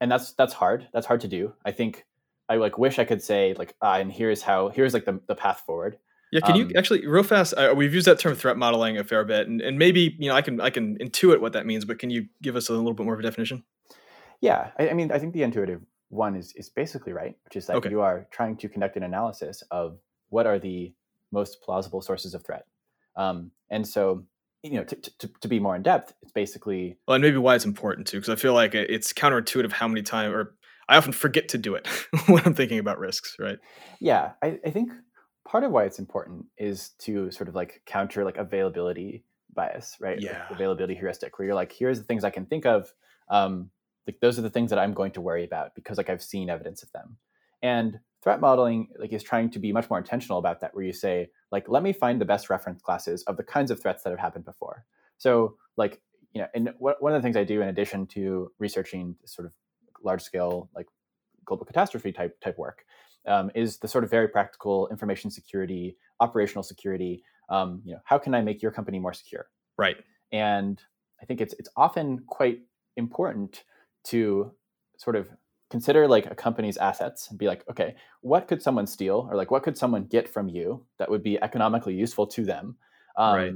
and that's that's hard that's hard to do i think i like wish i could say like ah, and here's how here's like the, the path forward yeah, can um, you actually real fast? Uh, we've used that term threat modeling a fair bit, and, and maybe you know I can I can intuit what that means, but can you give us a little bit more of a definition? Yeah, I, I, mean, I think the intuitive one is is basically right, which is that okay. you are trying to conduct an analysis of what are the most plausible sources of threat, um, and so you know to, to, to, be more in depth, it's basically well, and maybe why it's important too, because I feel like it's counterintuitive how many times, or I often forget to do it when I'm thinking about risks, right? Yeah, I, I think part of why it's important is to sort of like counter like availability bias, right? Yeah, like availability heuristic, where you're like, here's the things I can think of. Um, like those are the things that i'm going to worry about because like i've seen evidence of them and threat modeling like is trying to be much more intentional about that where you say like let me find the best reference classes of the kinds of threats that have happened before. So like you know and one of the things i do in addition to researching sort of large scale like global catastrophe type type work um, is the sort of very practical information security operational security um, you know how can i make your company more secure? Right. And i think it's it's often quite important to sort of consider like a company's assets and be like, okay, what could someone steal or like what could someone get from you that would be economically useful to them? Um, right.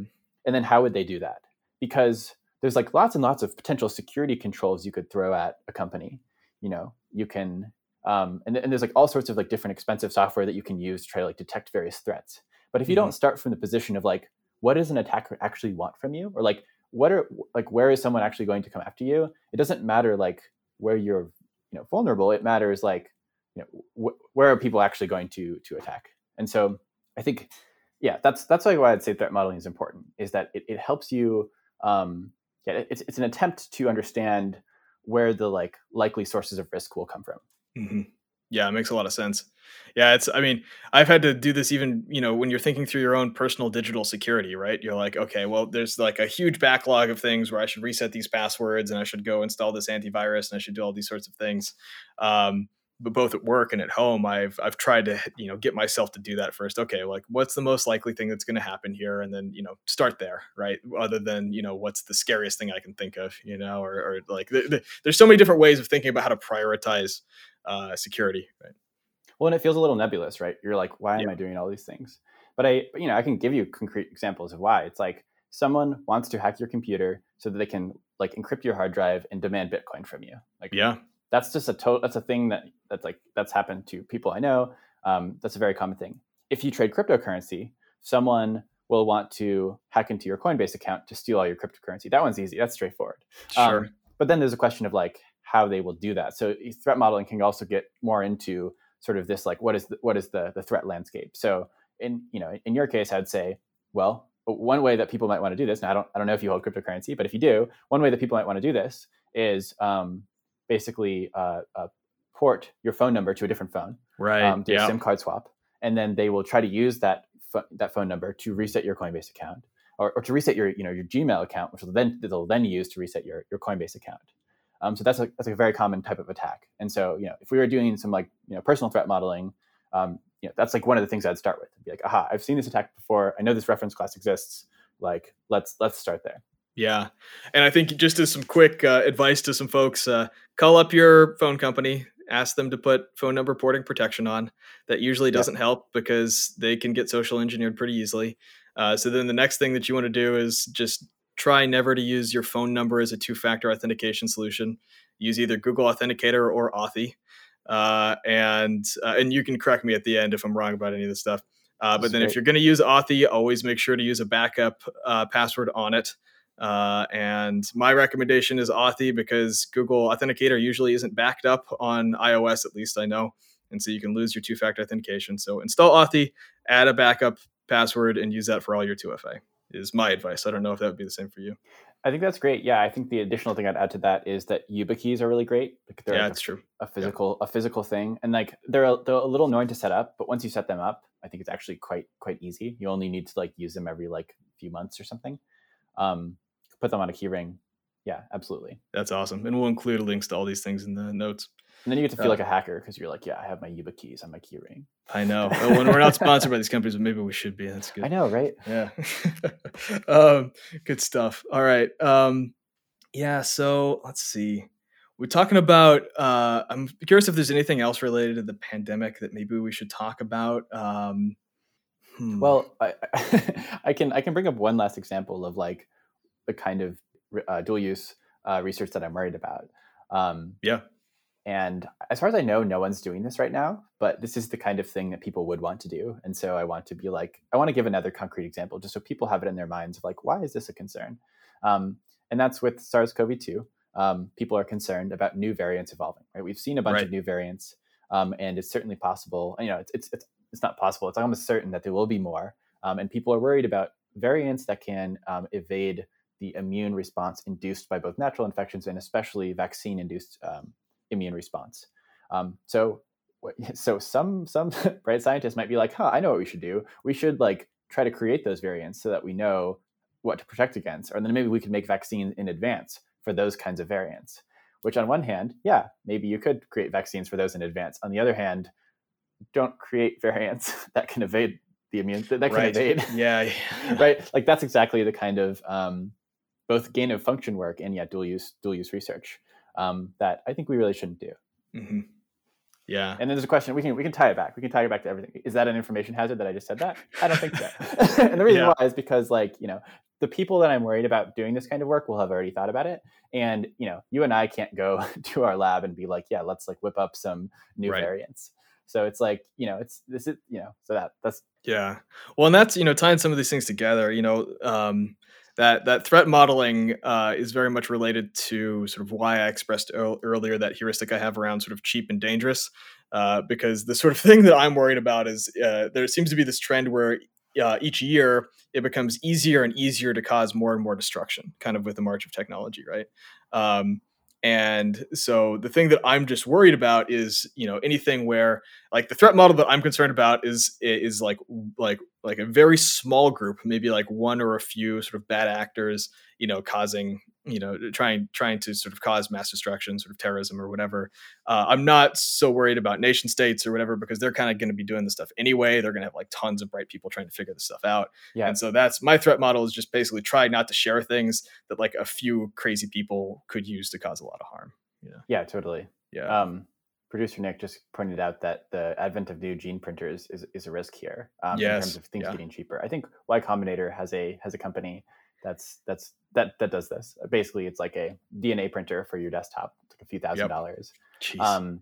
And then how would they do that? Because there's like lots and lots of potential security controls you could throw at a company. You know, you can, um, and, and there's like all sorts of like different expensive software that you can use to try to like detect various threats. But if you mm-hmm. don't start from the position of like, what does an attacker actually want from you? Or like, what are like where is someone actually going to come after you it doesn't matter like where you're you know vulnerable it matters like you know wh- where are people actually going to to attack and so i think yeah that's that's like why i'd say threat modeling is important is that it, it helps you um yeah it's, it's an attempt to understand where the like likely sources of risk will come from mm-hmm. Yeah, it makes a lot of sense. Yeah, it's I mean, I've had to do this even, you know, when you're thinking through your own personal digital security, right? You're like, okay, well, there's like a huge backlog of things where I should reset these passwords and I should go install this antivirus and I should do all these sorts of things. Um, but both at work and at home, I've I've tried to you know get myself to do that first. Okay, like what's the most likely thing that's going to happen here, and then you know start there, right? Other than you know what's the scariest thing I can think of, you know, or, or like the, the, there's so many different ways of thinking about how to prioritize uh, security, right? Well, and it feels a little nebulous, right? You're like, why am yeah. I doing all these things? But I, you know, I can give you concrete examples of why. It's like someone wants to hack your computer so that they can like encrypt your hard drive and demand Bitcoin from you. Like, yeah, that's just a total. That's a thing that that's like that's happened to people I know. Um, that's a very common thing. If you trade cryptocurrency, someone will want to hack into your Coinbase account to steal all your cryptocurrency. That one's easy. That's straightforward. Sure. Um, but then there's a question of like how they will do that. So threat modeling can also get more into sort of this like what is the, what is the the threat landscape. So in you know in your case, I'd say well one way that people might want to do this. Now I don't I don't know if you hold cryptocurrency, but if you do, one way that people might want to do this is um, basically uh, uh, port your phone number to a different phone, right? Um, do a SIM card swap, and then they will try to use that that phone number to reset your Coinbase account. Or, or, to reset your you know your Gmail account, which will then they'll then use to reset your, your Coinbase account. Um, so that's a that's a very common type of attack. And so you know, if we were doing some like you know personal threat modeling, um, you know, that's like one of the things I'd start with. Be like, aha, I've seen this attack before. I know this reference class exists. Like, let's let's start there. Yeah, and I think just as some quick uh, advice to some folks, uh, call up your phone company, ask them to put phone number porting protection on. That usually doesn't help because they can get social engineered pretty easily. Uh, so then the next thing that you want to do is just try never to use your phone number as a two-factor authentication solution. Use either Google Authenticator or Authy. Uh, and uh, and you can correct me at the end if I'm wrong about any of this stuff. Uh, but then great. if you're going to use Authy, always make sure to use a backup uh, password on it. Uh, and my recommendation is Authy because Google Authenticator usually isn't backed up on iOS, at least I know. And so you can lose your two factor authentication. So install Authy, add a backup password, and use that for all your 2FA, is my advice. I don't know if that would be the same for you. I think that's great. Yeah, I think the additional thing I'd add to that is that YubiKeys are really great. They're yeah, like that's a, true. A physical, yeah. a physical thing, and like they're a, they're a little annoying to set up, but once you set them up, I think it's actually quite quite easy. You only need to like use them every like few months or something. Um, put them on a keyring. Yeah, absolutely. That's awesome, and we'll include links to all these things in the notes. And then you get to feel uh, like a hacker because you're like, yeah, I have my YubiKeys on my keyring. I know. well, when we're not sponsored by these companies, but maybe we should be. That's good. I know, right? Yeah. um, good stuff. All right. Um, yeah. So let's see. We're talking about. Uh, I'm curious if there's anything else related to the pandemic that maybe we should talk about. Um, hmm. Well, I, I can I can bring up one last example of like the kind of uh, dual use uh, research that I'm worried about. Um, yeah. And as far as I know, no one's doing this right now, but this is the kind of thing that people would want to do. And so I want to be like, I want to give another concrete example just so people have it in their minds of like, why is this a concern? Um, and that's with SARS CoV 2. Um, people are concerned about new variants evolving, right? We've seen a bunch right. of new variants, um, and it's certainly possible. You know, it's, it's, it's, it's, not possible, it's almost certain that there will be more. Um, and people are worried about variants that can um, evade the immune response induced by both natural infections and especially vaccine induced um, immune response. Um, so, so some some bright scientists might be like, "Huh, I know what we should do. We should like try to create those variants so that we know what to protect against, or then maybe we could make vaccines in advance for those kinds of variants." Which, on one hand, yeah, maybe you could create vaccines for those in advance. On the other hand, don't create variants that can evade the immune that, that can right. evade. Yeah, yeah. right. Like that's exactly the kind of um, both gain of function work and yet dual use dual use research um, that I think we really shouldn't do. Mm-hmm. Yeah. And then there's a question we can we can tie it back. We can tie it back to everything. Is that an information hazard that I just said that? I don't think so. and the reason yeah. why is because like you know the people that I'm worried about doing this kind of work will have already thought about it. And you know you and I can't go to our lab and be like, yeah, let's like whip up some new right. variants. So it's like you know it's this is you know so that that's yeah. Well, and that's you know tying some of these things together. You know. Um, that that threat modeling uh, is very much related to sort of why I expressed earlier that heuristic I have around sort of cheap and dangerous, uh, because the sort of thing that I'm worried about is uh, there seems to be this trend where uh, each year it becomes easier and easier to cause more and more destruction, kind of with the march of technology, right? Um, and so the thing that I'm just worried about is, you know, anything where like the threat model that I'm concerned about is is like like like a very small group, maybe like one or a few sort of bad actors, you know, causing you know trying trying to sort of cause mass destruction sort of terrorism or whatever. Uh, i'm not so worried about nation states or whatever because they're kind of going to be doing this stuff anyway. They're going to have like tons of bright people trying to figure this stuff out. Yeah. And so that's my threat model is just basically try not to share things that like a few crazy people could use to cause a lot of harm yeah yeah totally. Yeah. Um producer nick just pointed out that the advent of new gene printers is, is a risk here um, yes. in terms of things yeah. getting cheaper. I think y combinator has a has a company that's that's that that does this. Basically, it's like a DNA printer for your desktop. It's like a few thousand yep. dollars. Um,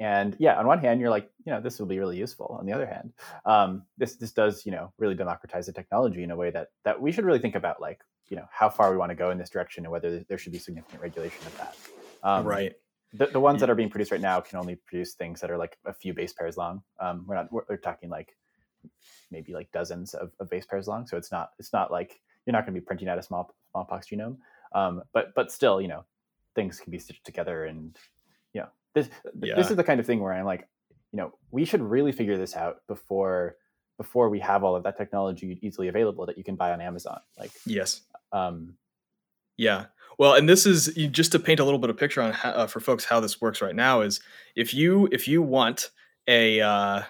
and yeah, on one hand, you're like, you know, this will be really useful. On the other hand, um, this this does, you know, really democratize the technology in a way that that we should really think about, like, you know, how far we want to go in this direction and whether there should be significant regulation of that. Um, right. The, the ones yeah. that are being produced right now can only produce things that are like a few base pairs long. Um, we're not we're, we're talking like maybe like dozens of, of base pairs long. So it's not it's not like you're not going to be printing out a small smallpox genome. Um, but but still, you know, things can be stitched together, and you know, this yeah. this is the kind of thing where I'm like, you know, we should really figure this out before before we have all of that technology easily available that you can buy on Amazon. Like yes, um, yeah. Well, and this is just to paint a little bit of picture on how, uh, for folks how this works right now is if you if you want a uh,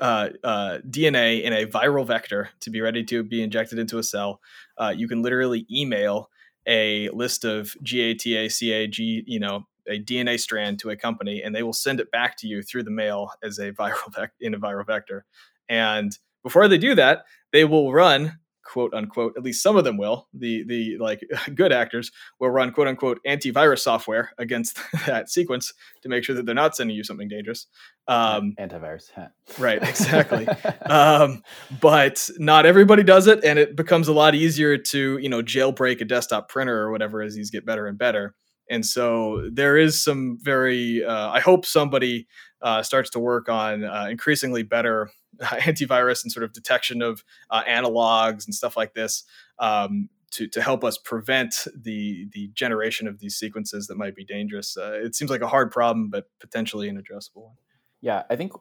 uh, uh, DNA in a viral vector to be ready to be injected into a cell, uh, you can literally email a list of GATACAG, you know, a DNA strand to a company, and they will send it back to you through the mail as a viral vec- in a viral vector. And before they do that, they will run quote unquote, at least some of them will, the the like good actors will run quote unquote antivirus software against that sequence to make sure that they're not sending you something dangerous. Um, antivirus, right? Exactly. um, but not everybody does it, and it becomes a lot easier to you know jailbreak a desktop printer or whatever as these get better and better. And so there is some very, uh, I hope somebody uh, starts to work on uh, increasingly better antivirus and sort of detection of uh, analogs and stuff like this um, to, to help us prevent the the generation of these sequences that might be dangerous. Uh, it seems like a hard problem, but potentially an addressable one. Yeah, I think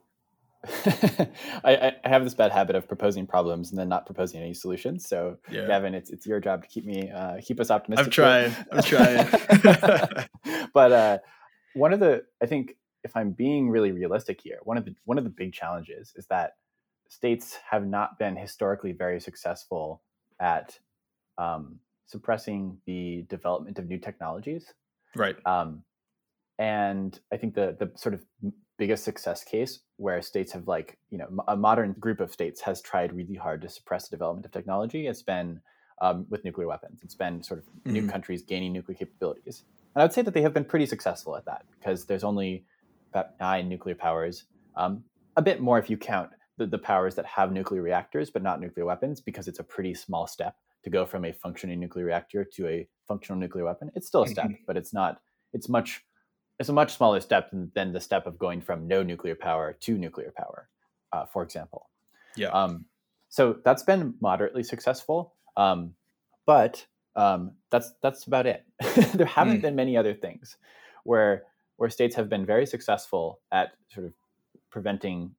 I, I, have this bad habit of proposing problems and then not proposing any solutions. So, yeah. Gavin, it's it's your job to keep me uh, keep us optimistic. I'm trying. I'm trying. but uh, one of the I think if I'm being really realistic here, one of the one of the big challenges is that states have not been historically very successful at um, suppressing the development of new technologies. Right. Um, and I think the the sort of biggest success case where states have like you know a modern group of states has tried really hard to suppress the development of technology. It's been um, with nuclear weapons. It's been sort of mm-hmm. new countries gaining nuclear capabilities, and I would say that they have been pretty successful at that because there's only about nine nuclear powers, um, a bit more if you count the, the powers that have nuclear reactors but not nuclear weapons, because it's a pretty small step to go from a functioning nuclear reactor to a functional nuclear weapon. It's still a step, mm-hmm. but it's not. It's much. It's a much smaller step than, than, the step of going from no nuclear power to nuclear power, uh, for example. Yeah. Um, so that's been moderately successful, um, but um, that's that's about it. there haven't mm. been many other things where where states have been very successful at sort of preventing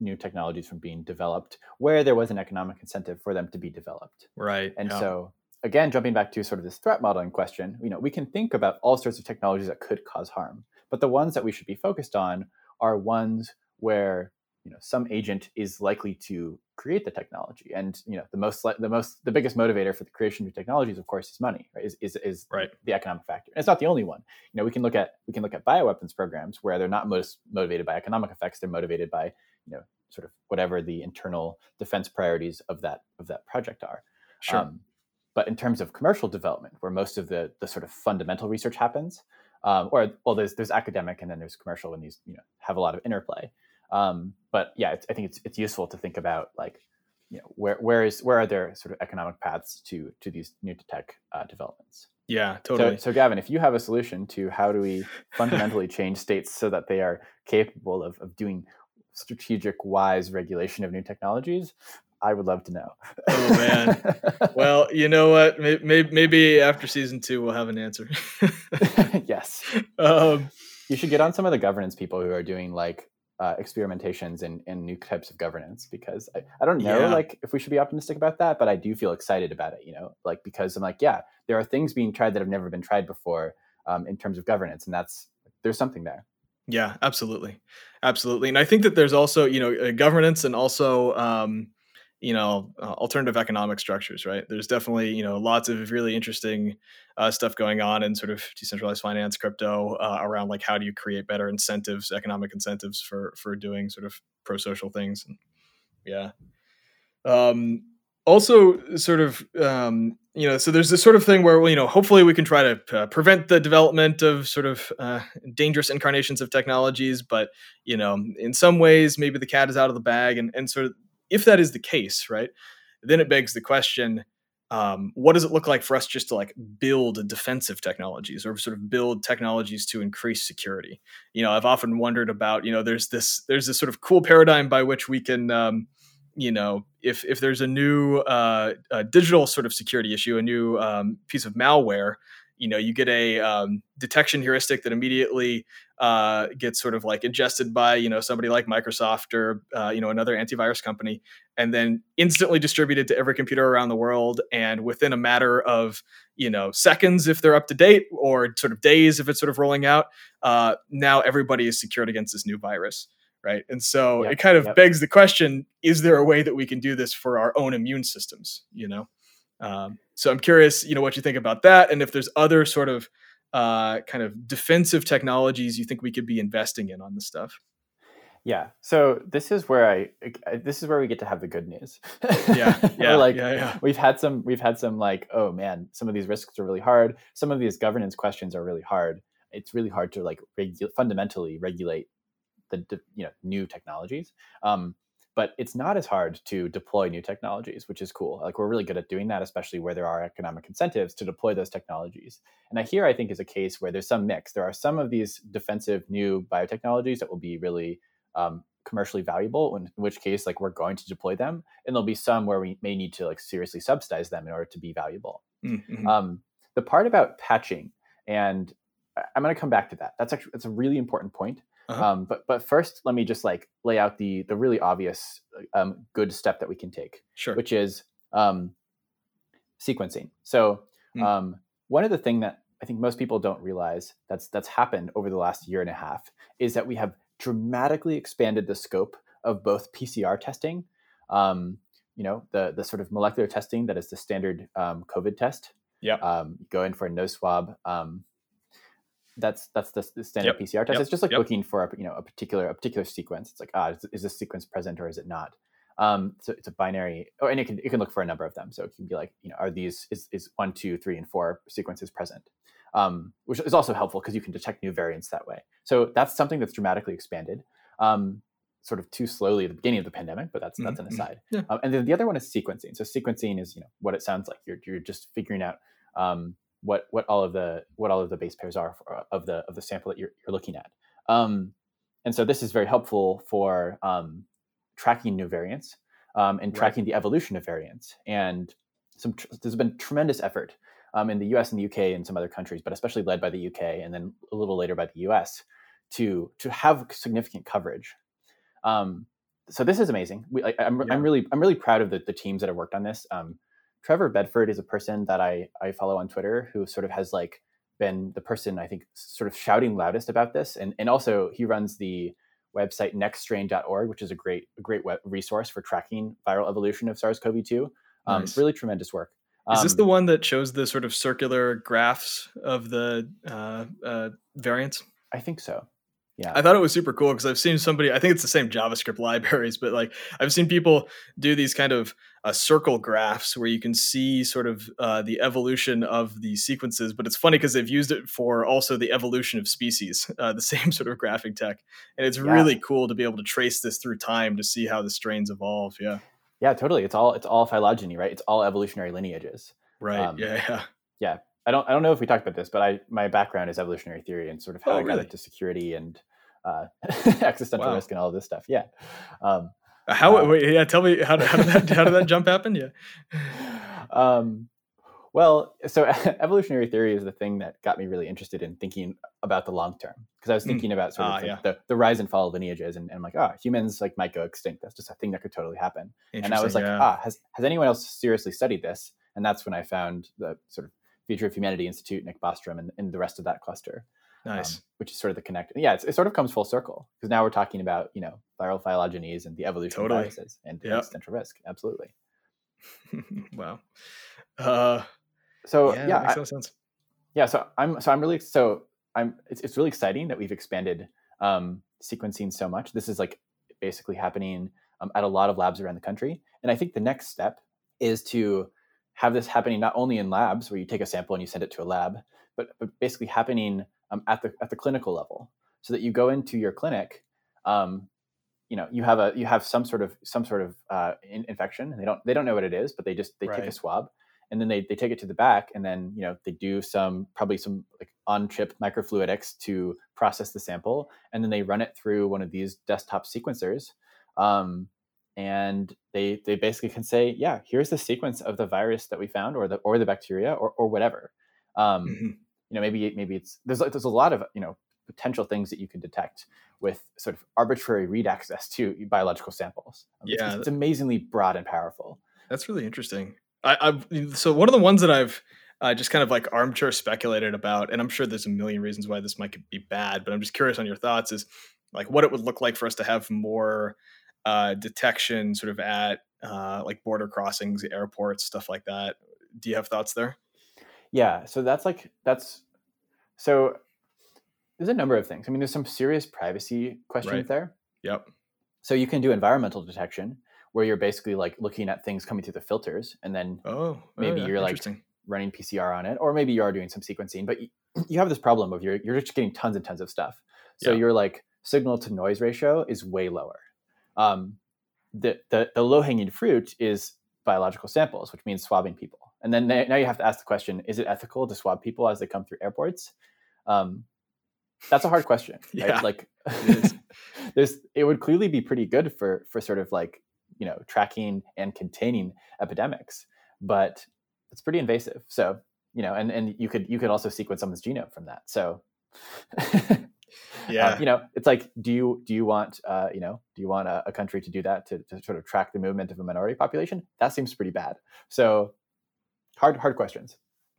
new technologies from being developed where there was an economic incentive for them to be developed. Right. And yeah. so again, jumping back to sort of this threat modeling question, you know, we can think about all sorts of technologies that could cause harm, but the ones that we should be focused on are ones where you know some agent is likely to create the technology and you know the most the most the biggest motivator for the creation of new technologies of course is money right is is, is right. the economic factor and it's not the only one you know we can look at we can look at bioweapons programs where they're not most motivated by economic effects they're motivated by you know sort of whatever the internal defense priorities of that of that project are sure. Um, but in terms of commercial development where most of the the sort of fundamental research happens um, or well there's there's academic and then there's commercial and these you know have a lot of interplay um, but yeah, I think it's it's useful to think about like you know where where is where are there sort of economic paths to to these new tech uh, developments. Yeah, totally. So, so, Gavin, if you have a solution to how do we fundamentally change states so that they are capable of, of doing strategic, wise regulation of new technologies, I would love to know. oh man. well, you know what? Maybe, maybe after season two, we'll have an answer. yes. Um, you should get on some of the governance people who are doing like uh, experimentations and, and new types of governance because I, I don't know yeah. like if we should be optimistic about that but i do feel excited about it you know like because i'm like yeah there are things being tried that have never been tried before um, in terms of governance and that's there's something there yeah absolutely. Absolutely and i think that there's also you know uh, governance and also um, you know uh, alternative economic structures right? There's definitely you know lots of really interesting uh, stuff going on in sort of decentralized finance crypto uh, around like how do you create better incentives economic incentives for for doing sort of pro-social things and, yeah. Um, also sort of um, you know so there's this sort of thing where you know hopefully we can try to uh, prevent the development of sort of uh, dangerous incarnations of technologies but you know in some ways maybe the cat is out of the bag and, and sort of if that is the case, right, then it begs the question: um, What does it look like for us just to like build defensive technologies or sort of build technologies to increase security? You know, I've often wondered about you know there's this there's this sort of cool paradigm by which we can um, you know if if there's a new uh, a digital sort of security issue, a new um, piece of malware you know you get a um, detection heuristic that immediately uh, gets sort of like ingested by you know somebody like Microsoft or uh, you know another antivirus company, and then instantly distributed to every computer around the world, and within a matter of you know seconds if they're up to date, or sort of days if it's sort of rolling out, uh, now everybody is secured against this new virus right? And so yep, it kind of yep. begs the question: Is there a way that we can do this for our own immune systems? You know, um, so I'm curious, you know, what you think about that, and if there's other sort of uh, kind of defensive technologies you think we could be investing in on this stuff. Yeah. So this is where I, I this is where we get to have the good news. Yeah. Yeah. like yeah, yeah. we've had some we've had some like oh man some of these risks are really hard. Some of these governance questions are really hard. It's really hard to like regu- fundamentally regulate the you know new technologies. Um, but it's not as hard to deploy new technologies, which is cool. Like we're really good at doing that, especially where there are economic incentives to deploy those technologies. And here I think is a case where there's some mix. There are some of these defensive new biotechnologies that will be really um, commercially valuable, in, which case like we're going to deploy them, and there'll be some where we may need to like seriously subsidize them in order to be valuable. Mm-hmm. Um, the part about patching, and I'm going to come back to that. That's actually that's a really important point. Uh-huh. Um, but but first, let me just like lay out the the really obvious um, good step that we can take, Sure. which is um, sequencing. So Mm. um, one of the thing that I think most people don't realize that's that's happened over the last year and a half is that we have dramatically expanded the scope of both PCR testing, um, you know, the the sort of molecular testing that is the standard um, COVID test. Yeah, Um, go in for a nose swab. Um, that's that's the, the standard Yep. PCR test. Yep. It's just like Yep. looking for a you know a particular a particular sequence. It's like ah, is, is this sequence present or is it not? Um, so it's a binary, oh, and it can it can look for a number of them. So it can be like you know are these is is one two three and four sequences present, um, which is also helpful because you can detect new variants that way. So that's something that's dramatically expanded. Um, sort of too slowly at the beginning of the pandemic, but that's that's an Mhm, mhm. aside. Yeah. Um, and then the other one is sequencing. So sequencing is you know what it sounds like. You're you're just figuring out um, what what all of the what all of the base pairs are for, of the of the sample that you're you're looking at. Um, and so this is very helpful for um, tracking new variants um, and Right. tracking the evolution of variants. And some tr- there's been tremendous effort um, in the U.S. and the U.K. and some other countries, but especially led by the U.K. and then a little later by the U.S. to to have significant coverage. Um, so this is amazing. We, I, I'm, Yeah. I'm really I'm really proud of the, the teams that have worked on this. Um, Trevor Bedford is a person that I I follow on Twitter who sort of has like been the person I think sort of shouting loudest about this, and and also he runs the website nextstrain.org, which is a great a great web resource for tracking viral evolution of SARS-CoV-2. Um, Nice. Really tremendous work. Is this Um, the one that shows the sort of circular graphs of the uh, uh, variants? I think so. Yeah. I thought it was super cool because I've seen somebody. I think it's the same JavaScript libraries, but like I've seen people do these kind of uh, circle graphs where you can see sort of uh, the evolution of the sequences. But it's funny because they've used it for also the evolution of species, uh, the same sort of graphing tech, and it's Yeah. really cool to be able to trace this through time to see how the strains evolve. Yeah, yeah, totally. It's all it's all phylogeny, right? It's all evolutionary lineages. right. Um, yeah, yeah. I don't I don't know if we talked about this, but I my background is evolutionary theory and sort of how Oh, I got really? into security and uh, existential Wow. risk and all this stuff. Yeah. Um, How? uh, wait, yeah. Tell me how, how did that how did that jump happen? Yeah. um, well, so evolutionary theory is the thing that got me really interested in thinking about the long term because I was Mm. thinking about sort of Ah, like yeah. the, the rise and fall of lineages and, and I'm like, oh, humans like might go extinct. That's just a thing that could totally happen. And I was like, yeah. ah, has, has anyone else seriously studied this? And that's when I found the sort of Future of Humanity Institute, Nick Bostrom, and, and the rest of that cluster, um, nice. which is sort of the connect. Yeah, it's, it sort of comes full circle because now we're talking about you know viral phylogenies and the evolution Totally. of viruses and Yep. existential risk. Absolutely. wow. Uh, So yeah, yeah, makes I- sense. yeah so i'm so i'm really so i'm it's, it's really exciting that we've expanded um, sequencing so much this is like basically happening um, at a lot of labs around the country and i think the next step is to have this happening not only in labs where you take a sample and you send it to a lab but, but basically happening um, at the at the clinical level so that you go into your clinic um, you know you have a you have some sort of some sort of uh, in, infection and they don't they don't know what it is but they just they take a swab and then they, they take it to the back and then you know they do some probably some like on chip microfluidics to process the sample and then they run it through one of these desktop sequencers um, and they they basically can say yeah here's the sequence of the virus that we found or the or the bacteria or, or whatever um, Mhm. You know maybe maybe it's there's there's a lot of you know potential things that you can detect with sort of arbitrary read access to biological samples Um, it's- Yeah, it's, amazingly broad and powerful That's really interesting. I, I've so one of the ones that I've uh, just kind of like armchair speculated about, and I'm sure there's a million reasons why this might be bad, but I'm just curious on your thoughts. Is like what it would look like for us to have more uh, detection, sort of at uh, like border crossings, airports, stuff like that. Do you have thoughts there? Yeah, so that's like that's so there's a number of things. I mean, there's some serious privacy questions Right. there. Yep. So you can do environmental detection where you're basically like looking at things coming through the filters and then Oh, maybe oh, yeah, you're like running PCR on it, or maybe you are doing some sequencing, but you, you have this problem of you're you're just getting tons and tons of stuff. So Yeah. your like signal to noise ratio is way lower. Um, the the, the low hanging fruit is biological samples, which means swabbing people. And then now you have to ask the question: Is it ethical to swab people as they come through airports? Um, that's a hard question. Right? Yeah, like, it there's it would clearly be pretty good for for sort of like you know tracking and containing epidemics, but it's pretty invasive. So you know, and and you could you could also sequence someone's genome from that. So Yeah. um, you know, it's like, do you do you want uh, you know do you want a, a country to do that to, to sort of track the movement of a minority population? That seems pretty bad. So hard hard questions.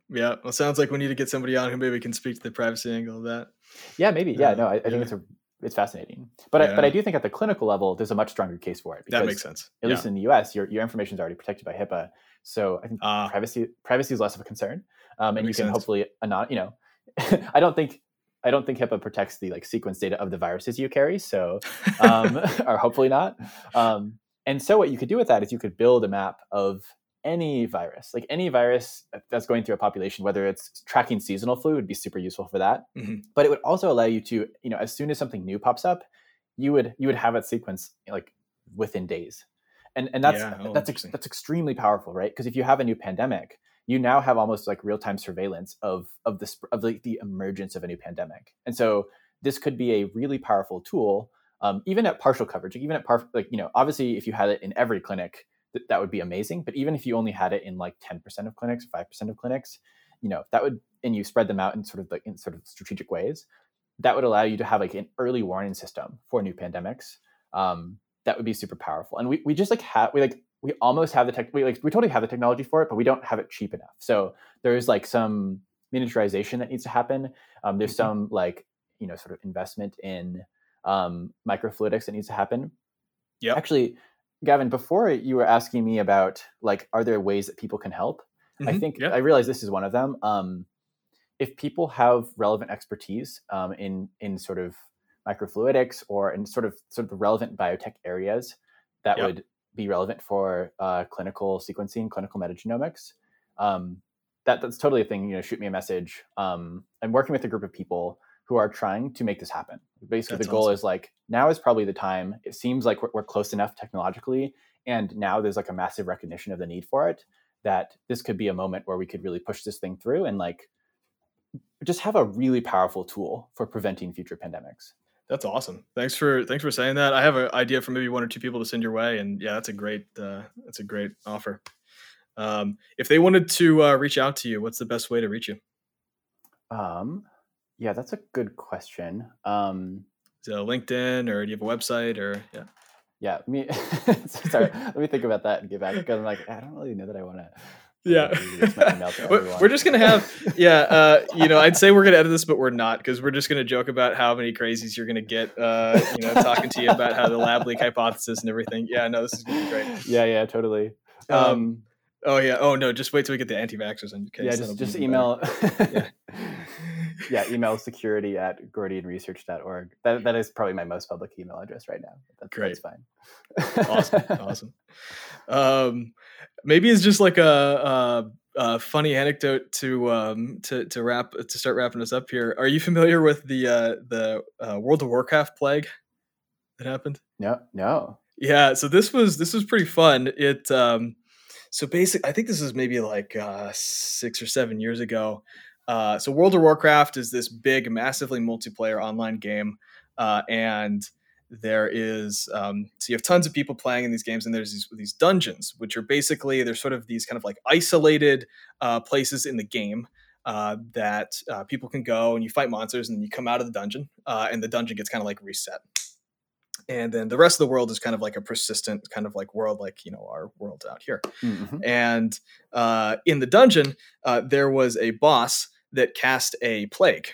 Yeah. Well, sounds like we need to get somebody on who maybe can speak to the privacy angle of that. Yeah, maybe. Yeah, Yeah, no, I, I yeah. think it's a it's fascinating. But I, but I do think at the clinical level, there's a much stronger case for it. Because, That makes sense. at least in the U.S., your your information is already protected by HIPAA. So I think Ah, privacy privacy is less of a concern, um, and you can sense. hopefully not. You know, I don't think I don't think HIPAA protects the like sequence data of the viruses you carry. So um, or hopefully not. Um, and so what you could do with that is you could build a map of any virus, like any virus that's going through a population, whether it's tracking seasonal flu would be super useful for that. Mhm. But it would also allow you to, you know, as soon as something new pops up, you would you would have it sequence like within days. And and that's Yeah, oh, that's ex- that's extremely powerful, right? Because if you have a new pandemic, you now have almost like real time surveillance of of the sp- of the, the emergence of a new pandemic. And so this could be a really powerful tool, um, even at partial coverage, even at par- like you know, obviously if you had it in every clinic, th- that would be amazing. But even if you only had it in like ten percent of clinics, five percent of clinics, you know, that would and you spread them out in sort of like in sort of strategic ways, that would allow you to have like an early warning system for new pandemics. Um, that would be super powerful. And we, we just like have we like we almost have the tech we like we totally have the technology for it, but we don't have it cheap enough. So there's like some miniaturization that needs to happen. Um, there's Mhm. some like you know sort of investment in um, microfluidics that needs to happen. Yeah. Actually, Gavin, before you were asking me about like are there ways that people can help? I Mhm, think yeah. I realize this is one of them. Um, if people have relevant expertise um, in in sort of microfluidics or in sort of sort of the relevant biotech areas that Yep. would be relevant for uh, clinical sequencing, clinical metagenomics, um, that that's totally a thing. You know, shoot me a message. Um, I'm working with a group of people who are trying to make this happen. Basically, That's the goal awesome. is like now is probably the time. It seems like we're, we're close enough technologically, and now there's like a massive recognition of the need for it. That this could be a moment where we could really push this thing through and like just have a really powerful tool for preventing future pandemics. That's awesome. Thanks for thanks for saying that. I have an idea for maybe one or two people to send your way, and yeah, that's a great uh, that's a great offer. Um, if they wanted to uh, reach out to you, what's the best way to reach you? Um, yeah, that's a good question. Um, Is it LinkedIn or do you have a website or yeah? yeah, me. sorry, let me think about that and get back because I'm like, I don't really know that I want to. Yeah. release my email to We're- just gonna have yeah. Uh, you know, I'd say we're gonna edit this, but we're not because we're just gonna joke about how many crazies you're gonna get. Uh, you know, talking to you about how the lab leak hypothesis and everything. Yeah, no, this is gonna be great. yeah, yeah, totally. Um, Um, Oh yeah. Oh no, just wait till we get the anti-vaxxers case. yeah, just just email. Yeah. Yeah, email security at gordianresearch.org. That that is probably my most public email address right now. That's, Great. That's fine. awesome. awesome. Um, maybe it's just like a, a, a funny anecdote to um to to wrap to start wrapping us up here. Are you familiar with the uh, the uh, World of Warcraft plague that happened? No, no. Yeah, so this was this was pretty fun. It um so basically, I think this was maybe like uh 6 or 7 years ago. Uh so World of Warcraft is this big massively multiplayer online game uh and there is um so you have tons of people playing in these games and there's these these dungeons which are basically they're sort of these kind of like isolated uh places in the game uh, that uh, people can go and you fight monsters and then you come out of the dungeon uh, and the dungeon gets kind of like reset and then the rest of the world is kind of like a persistent kind of like world like you know our world out here Mhm. and uh, in the dungeon uh, there was a boss that cast a plague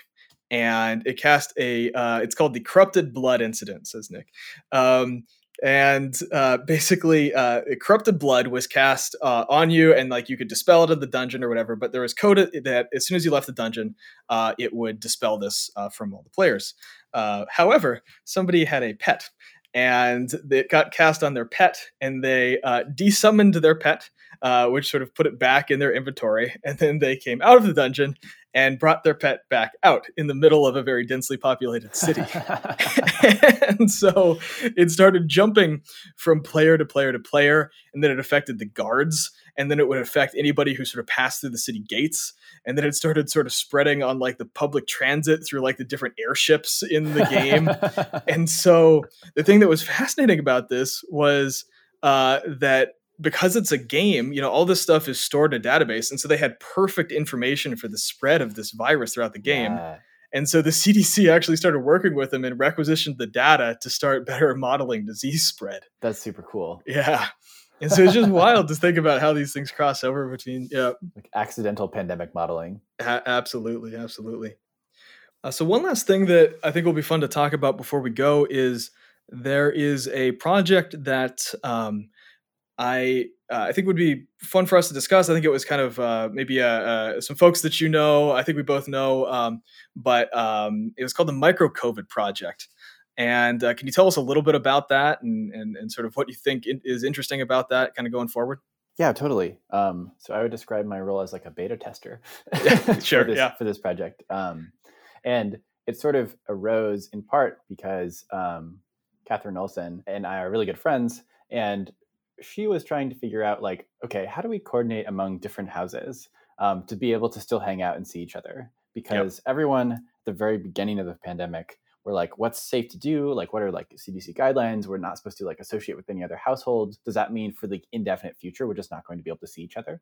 and it cast a uh, it's called the corrupted blood incident says nick. Um, and uh, basically uh, corrupted blood was cast uh, on you and like you could dispel it in the dungeon or whatever but there was code that as soon as you left the dungeon uh, it would dispel this uh, from all the players. Uh, however somebody had a pet and it got cast on their pet, and they uh, desummoned their pet, uh, which sort of put it back in their inventory, and then they came out of the dungeon and brought their pet back out in the middle of a very densely populated city. and so it started jumping from player to player to player, and then it affected the guards, and then it would affect anybody who sort of passed through the city gates, and then it started sort of spreading on like the public transit through like the different airships in the game. and so the thing that was fascinating about this was uh, that because it's a game, you know, all this stuff is stored in a database. And so they had perfect information for the spread of this virus throughout the game. Yeah. And so the CDC actually started working with them and requisitioned the data to start better modeling disease spread. That's super cool. Yeah. And so it's just wild to think about how these things cross over between, yeah. Like accidental pandemic modeling. A- absolutely. Absolutely. Uh, so, one last thing that I think will be fun to talk about before we go is there is a project that um, I uh, I think would be fun for us to discuss. I think it was kind of uh, maybe uh, uh, some folks that you know. I think we both know, um, but um, it was called the Micro COVID Project. And uh, can you tell us a little bit about that and, and, and sort of what you think is interesting about that kind of going forward? Yeah, totally. Um, so I would describe my role as like a beta tester. sure. for this, yeah. For this project. Um, and it sort of arose in part because um, Catherine Olsson and I are really good friends. And she was trying to figure out like okay how do we coordinate among different houses um, to be able to still hang out and see each other? Because yep. everyone at the very beginning of the pandemic were like what's safe to do? Like what are like cdc guidelines? We're not supposed to like associate with any other households does that mean for the indefinite future we're just not going to be able to see each other?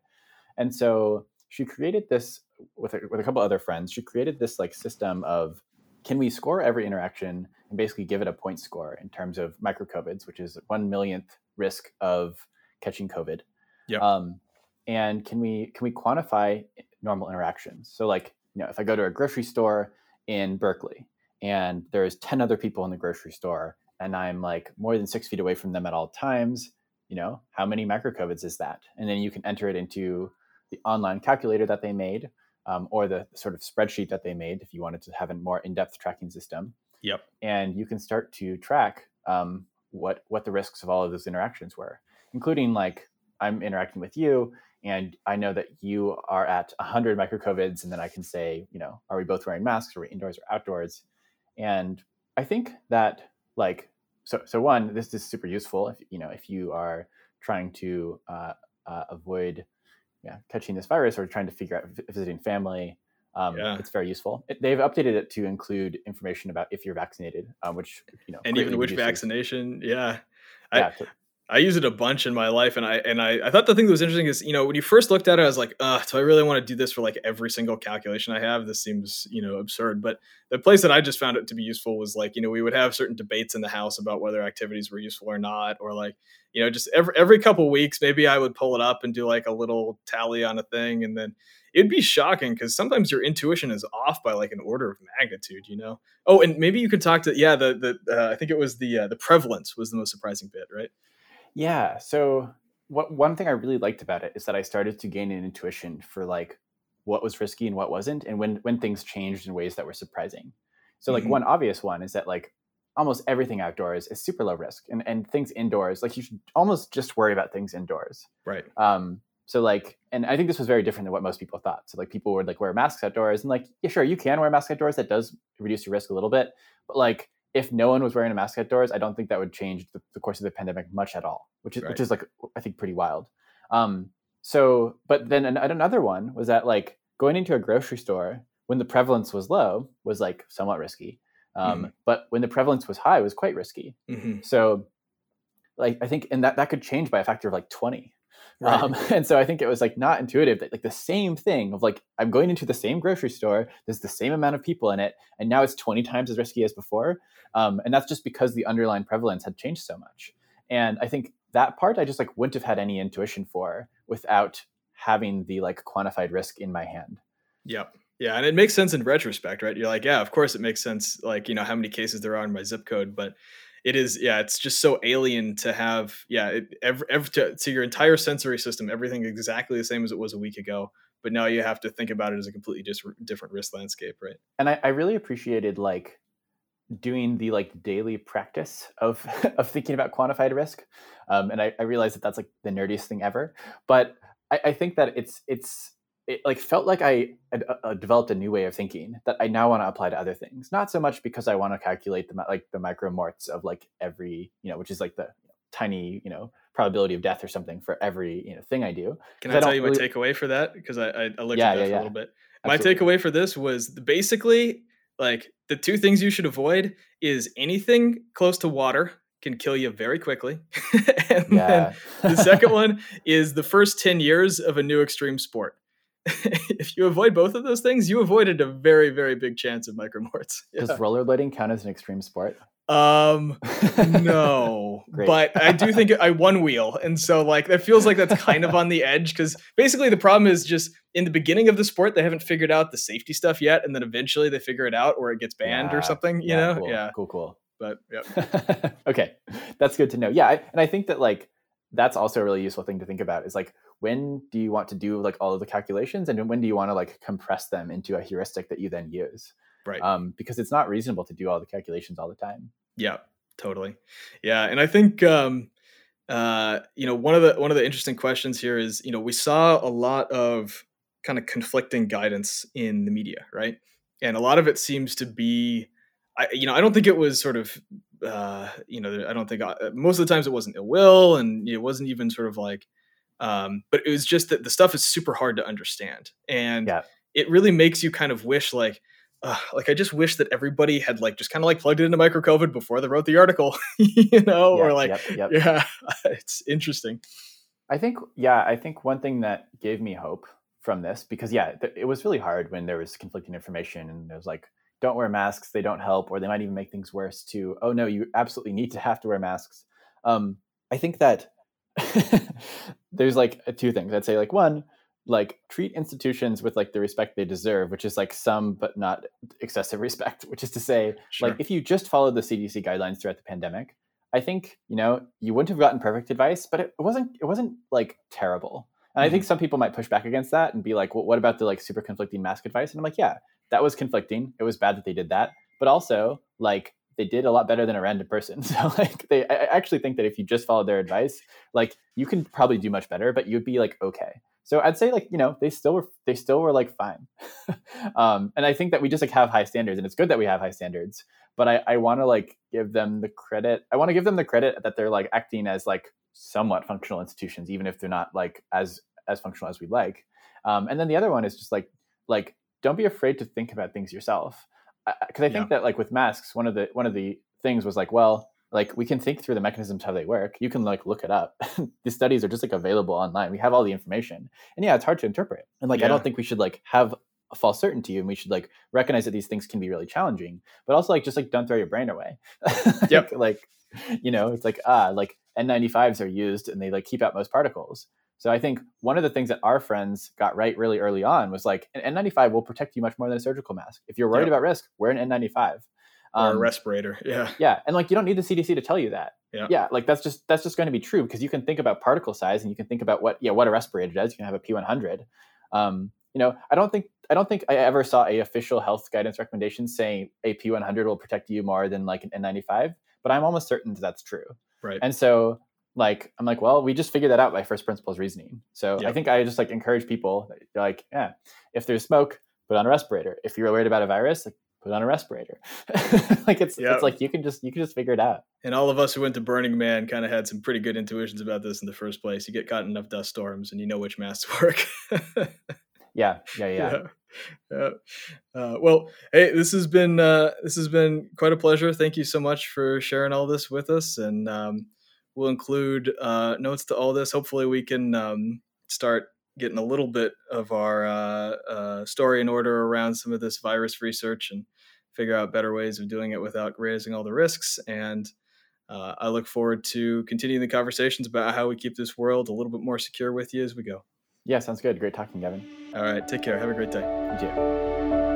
And so she created this with a, with a couple other friends she created this like system of can we score every interaction and basically give it a point score in terms of micro COVIDs, which is one millionth risk of catching COVID. Yeah. Um, and can we can we quantify normal interactions? So like, you know, if I go to a grocery store in Berkeley and there's 10 other people in the grocery store and I'm like more than six feet away from them at all times, you know, how many micro COVIDs is that? And then you can enter it into the online calculator that they made um, or the sort of spreadsheet that they made if you wanted to have a more in-depth tracking system. Yep. And you can start to track um, what what the risks of all of those interactions were, including like I'm interacting with you, and I know that you are at 100 microcovids, and then I can say, you know, are we both wearing masks? Are we indoors or outdoors? And I think that like so so one, this is super useful if you know if you are trying to uh, uh, avoid yeah, catching this virus or trying to figure out visiting family. Um, yeah. It's very useful. It, they've updated it to include information about if you're vaccinated, um, which you know, and even which vaccination. Yeah, yeah I, I use it a bunch in my life, and I and I, I thought the thing that was interesting is you know when you first looked at it, I was like, uh, do I really want to do this for like every single calculation I have? This seems you know absurd. But the place that I just found it to be useful was like you know we would have certain debates in the house about whether activities were useful or not, or like you know just every every couple weeks maybe I would pull it up and do like a little tally on a thing, and then it'd be shocking because sometimes your intuition is off by like an order of magnitude. You know. Oh, and maybe you could talk to yeah the the uh, I think it was the uh, the prevalence was the most surprising bit, right? Yeah. So what one thing I really liked about it is that I started to gain an intuition for like what was risky and what wasn't, and when when things changed in ways that were surprising. So like mm-hmm. one obvious one is that like almost everything outdoors is super low risk, and and things indoors like you should almost just worry about things indoors. Right. Um. So like, and I think this was very different than what most people thought. So like people would like wear masks outdoors, and like yeah, sure you can wear mask outdoors. That does reduce your risk a little bit, but like if no one was wearing a mask outdoors, I don't think that would change the, the course of the pandemic much at all, which is right. which is like I think pretty wild. Um, so, but then an, another one was that like going into a grocery store when the prevalence was low was like somewhat risky, um, mm-hmm. but when the prevalence was high was quite risky. Mm-hmm. So, like I think, and that that could change by a factor of like twenty. Right. Um, and so I think it was like not intuitive that like the same thing of like I'm going into the same grocery store, there's the same amount of people in it, and now it's 20 times as risky as before. Um, and that's just because the underlying prevalence had changed so much. And I think that part I just like wouldn't have had any intuition for without having the like quantified risk in my hand. Yep. Yeah, and it makes sense in retrospect, right? You're like, yeah, of course it makes sense, like you know how many cases there are in my zip code, but it is yeah it's just so alien to have yeah it, every, every to, to, your entire sensory system everything exactly the same as it was a week ago but now you have to think about it as a completely just different risk landscape right and I, I really appreciated like doing the like daily practice of of thinking about quantified risk, um, and I, I realize that that's like the nerdiest thing ever. But I, I think that it's it's it like felt like I had, uh, developed a new way of thinking that I now want to apply to other things. Not so much because I want to calculate the like the micromorts of like every you know, which is like the tiny you know probability of death or something for every you know thing I do. Can I, I tell you really... my takeaway for that? Because I, I, I looked yeah, at that yeah, for yeah. a little bit. Absolutely. My takeaway for this was basically like the two things you should avoid is anything close to water can kill you very quickly. and yeah. then the second one is the first 10 years of a new extreme sport. if you avoid both of those things, you avoided a very, very big chance of micromorts. Yeah. Does rollerblading count as an extreme sport? Um, no, but I do think I Onewheel, and so like that feels like that's kind of on the edge because basically the problem is just in the beginning of the sport they haven't figured out the safety stuff yet, and then eventually they figure it out or it gets banned yeah, or something. You yeah, know, cool, yeah, cool, cool. But yeah, okay, that's good to know. Yeah, I, and I think that like that's also a really useful thing to think about is like when do you want to do like all of the calculations and when do you want to like compress them into a heuristic that you then use? Right. Um, because it's not reasonable to do all the calculations all the time. Yeah totally. Yeah and i think um, uh, you know one of the one of the interesting questions here is you know we saw a lot of kind of conflicting guidance in the media right? And a lot of it seems to be I, you know i don't think it was sort of uh, you know i don't think I, most of the times it wasn't ill will and it wasn't even sort of like um, but it was just that the stuff is super hard to understand and yeah. it really makes you kind of wish like uh, like I just wish that everybody had like just kind of like plugged it into micro COVID before they wrote the article, you know, yeah, or like, yep, yep. yeah, it's interesting. I think, yeah, I think one thing that gave me hope from this, because yeah, th- it was really hard when there was conflicting information and there was like, don't wear masks, they don't help, or they might even make things worse. To oh no, you absolutely need to have to wear masks. Um, I think that there's like two things. I'd say like one, like treat institutions with like the respect they deserve, which is like some but not excessive respect, which is to say, sure. like if you just followed the CDC guidelines throughout the pandemic, I think, you know, you wouldn't have gotten perfect advice, but it wasn't it wasn't like terrible. And. I think mm-hmm. some people might push back against that and be like, well, what about the like super conflicting mask advice? And I'm like, yeah, that was conflicting. It was bad that they did that. But also, like, they did a lot better than a random person. So like they I actually think that if you just followed their advice, like you can probably do much better, but you'd be like okay. So I'd say like, you know, they still were they still were like fine. um, and I think that we just like have high standards and it's good that we have high standards, but I, I want to like give them the credit. I want to give them the credit that they're like acting as like somewhat functional institutions, even if they're not like as as functional as we'd like. Um, and then the other one is just like like don't be afraid to think about things yourself because I, I, think yeah. that like with masks, one of the one of the things was like, well, like we can think through the mechanisms how they work. You can like look it up. the studies are just like available online. We have all the information, and yeah, it's hard to interpret. And like, yeah. I don't think we should like have a false certainty, and we should like recognize that these things can be really challenging. But also like just like don't throw your brain away. like. Like, you know, it's like ah, like N95s are used, and they like keep out most particles. So I think one of the things that our friends got right really early on was like an N95 will protect you much more than a surgical mask. If you're worried yep. about risk, wear an N95. Um, or a um, respirator. Yeah. Yeah. And like you don't need the CDC to tell you that. Yeah. Yeah. Like that's just that's just going to be true because you can think about particle size and you can think about what yeah, what a respirator does. You can have a P100. Um, you know, I don't think I don't think I ever saw a official health guidance recommendation saying a P100 will protect you more than like an N95, but I'm almost certain that that's true. Right. And so like i'm like well we just figured that out by first principles reasoning so yep. i think i just like encourage people like yeah if there's smoke put on a respirator if you're worried about a virus like put on a respirator like it's yep. it's like you can just you can just figure it out and all of us who went to burning man kind of had some pretty good intuitions about this in the first place you get caught in enough dust storms and you know which masks work yeah yeah yeah, yeah. Uh, well, hey, this has been uh, this has been quite a pleasure. Thank you so much for sharing all this with us, and um, we'll include uh, notes to all this. Hopefully, we can um, start getting a little bit of our uh, uh, story in order around some of this virus research and figure out better ways of doing it without raising all the risks. And uh, I look forward to continuing the conversations about how we keep this world a little bit more secure with you as we go. Yeah, sounds good. Great talking, Gavin. All right. Take care. Have a great day. You too.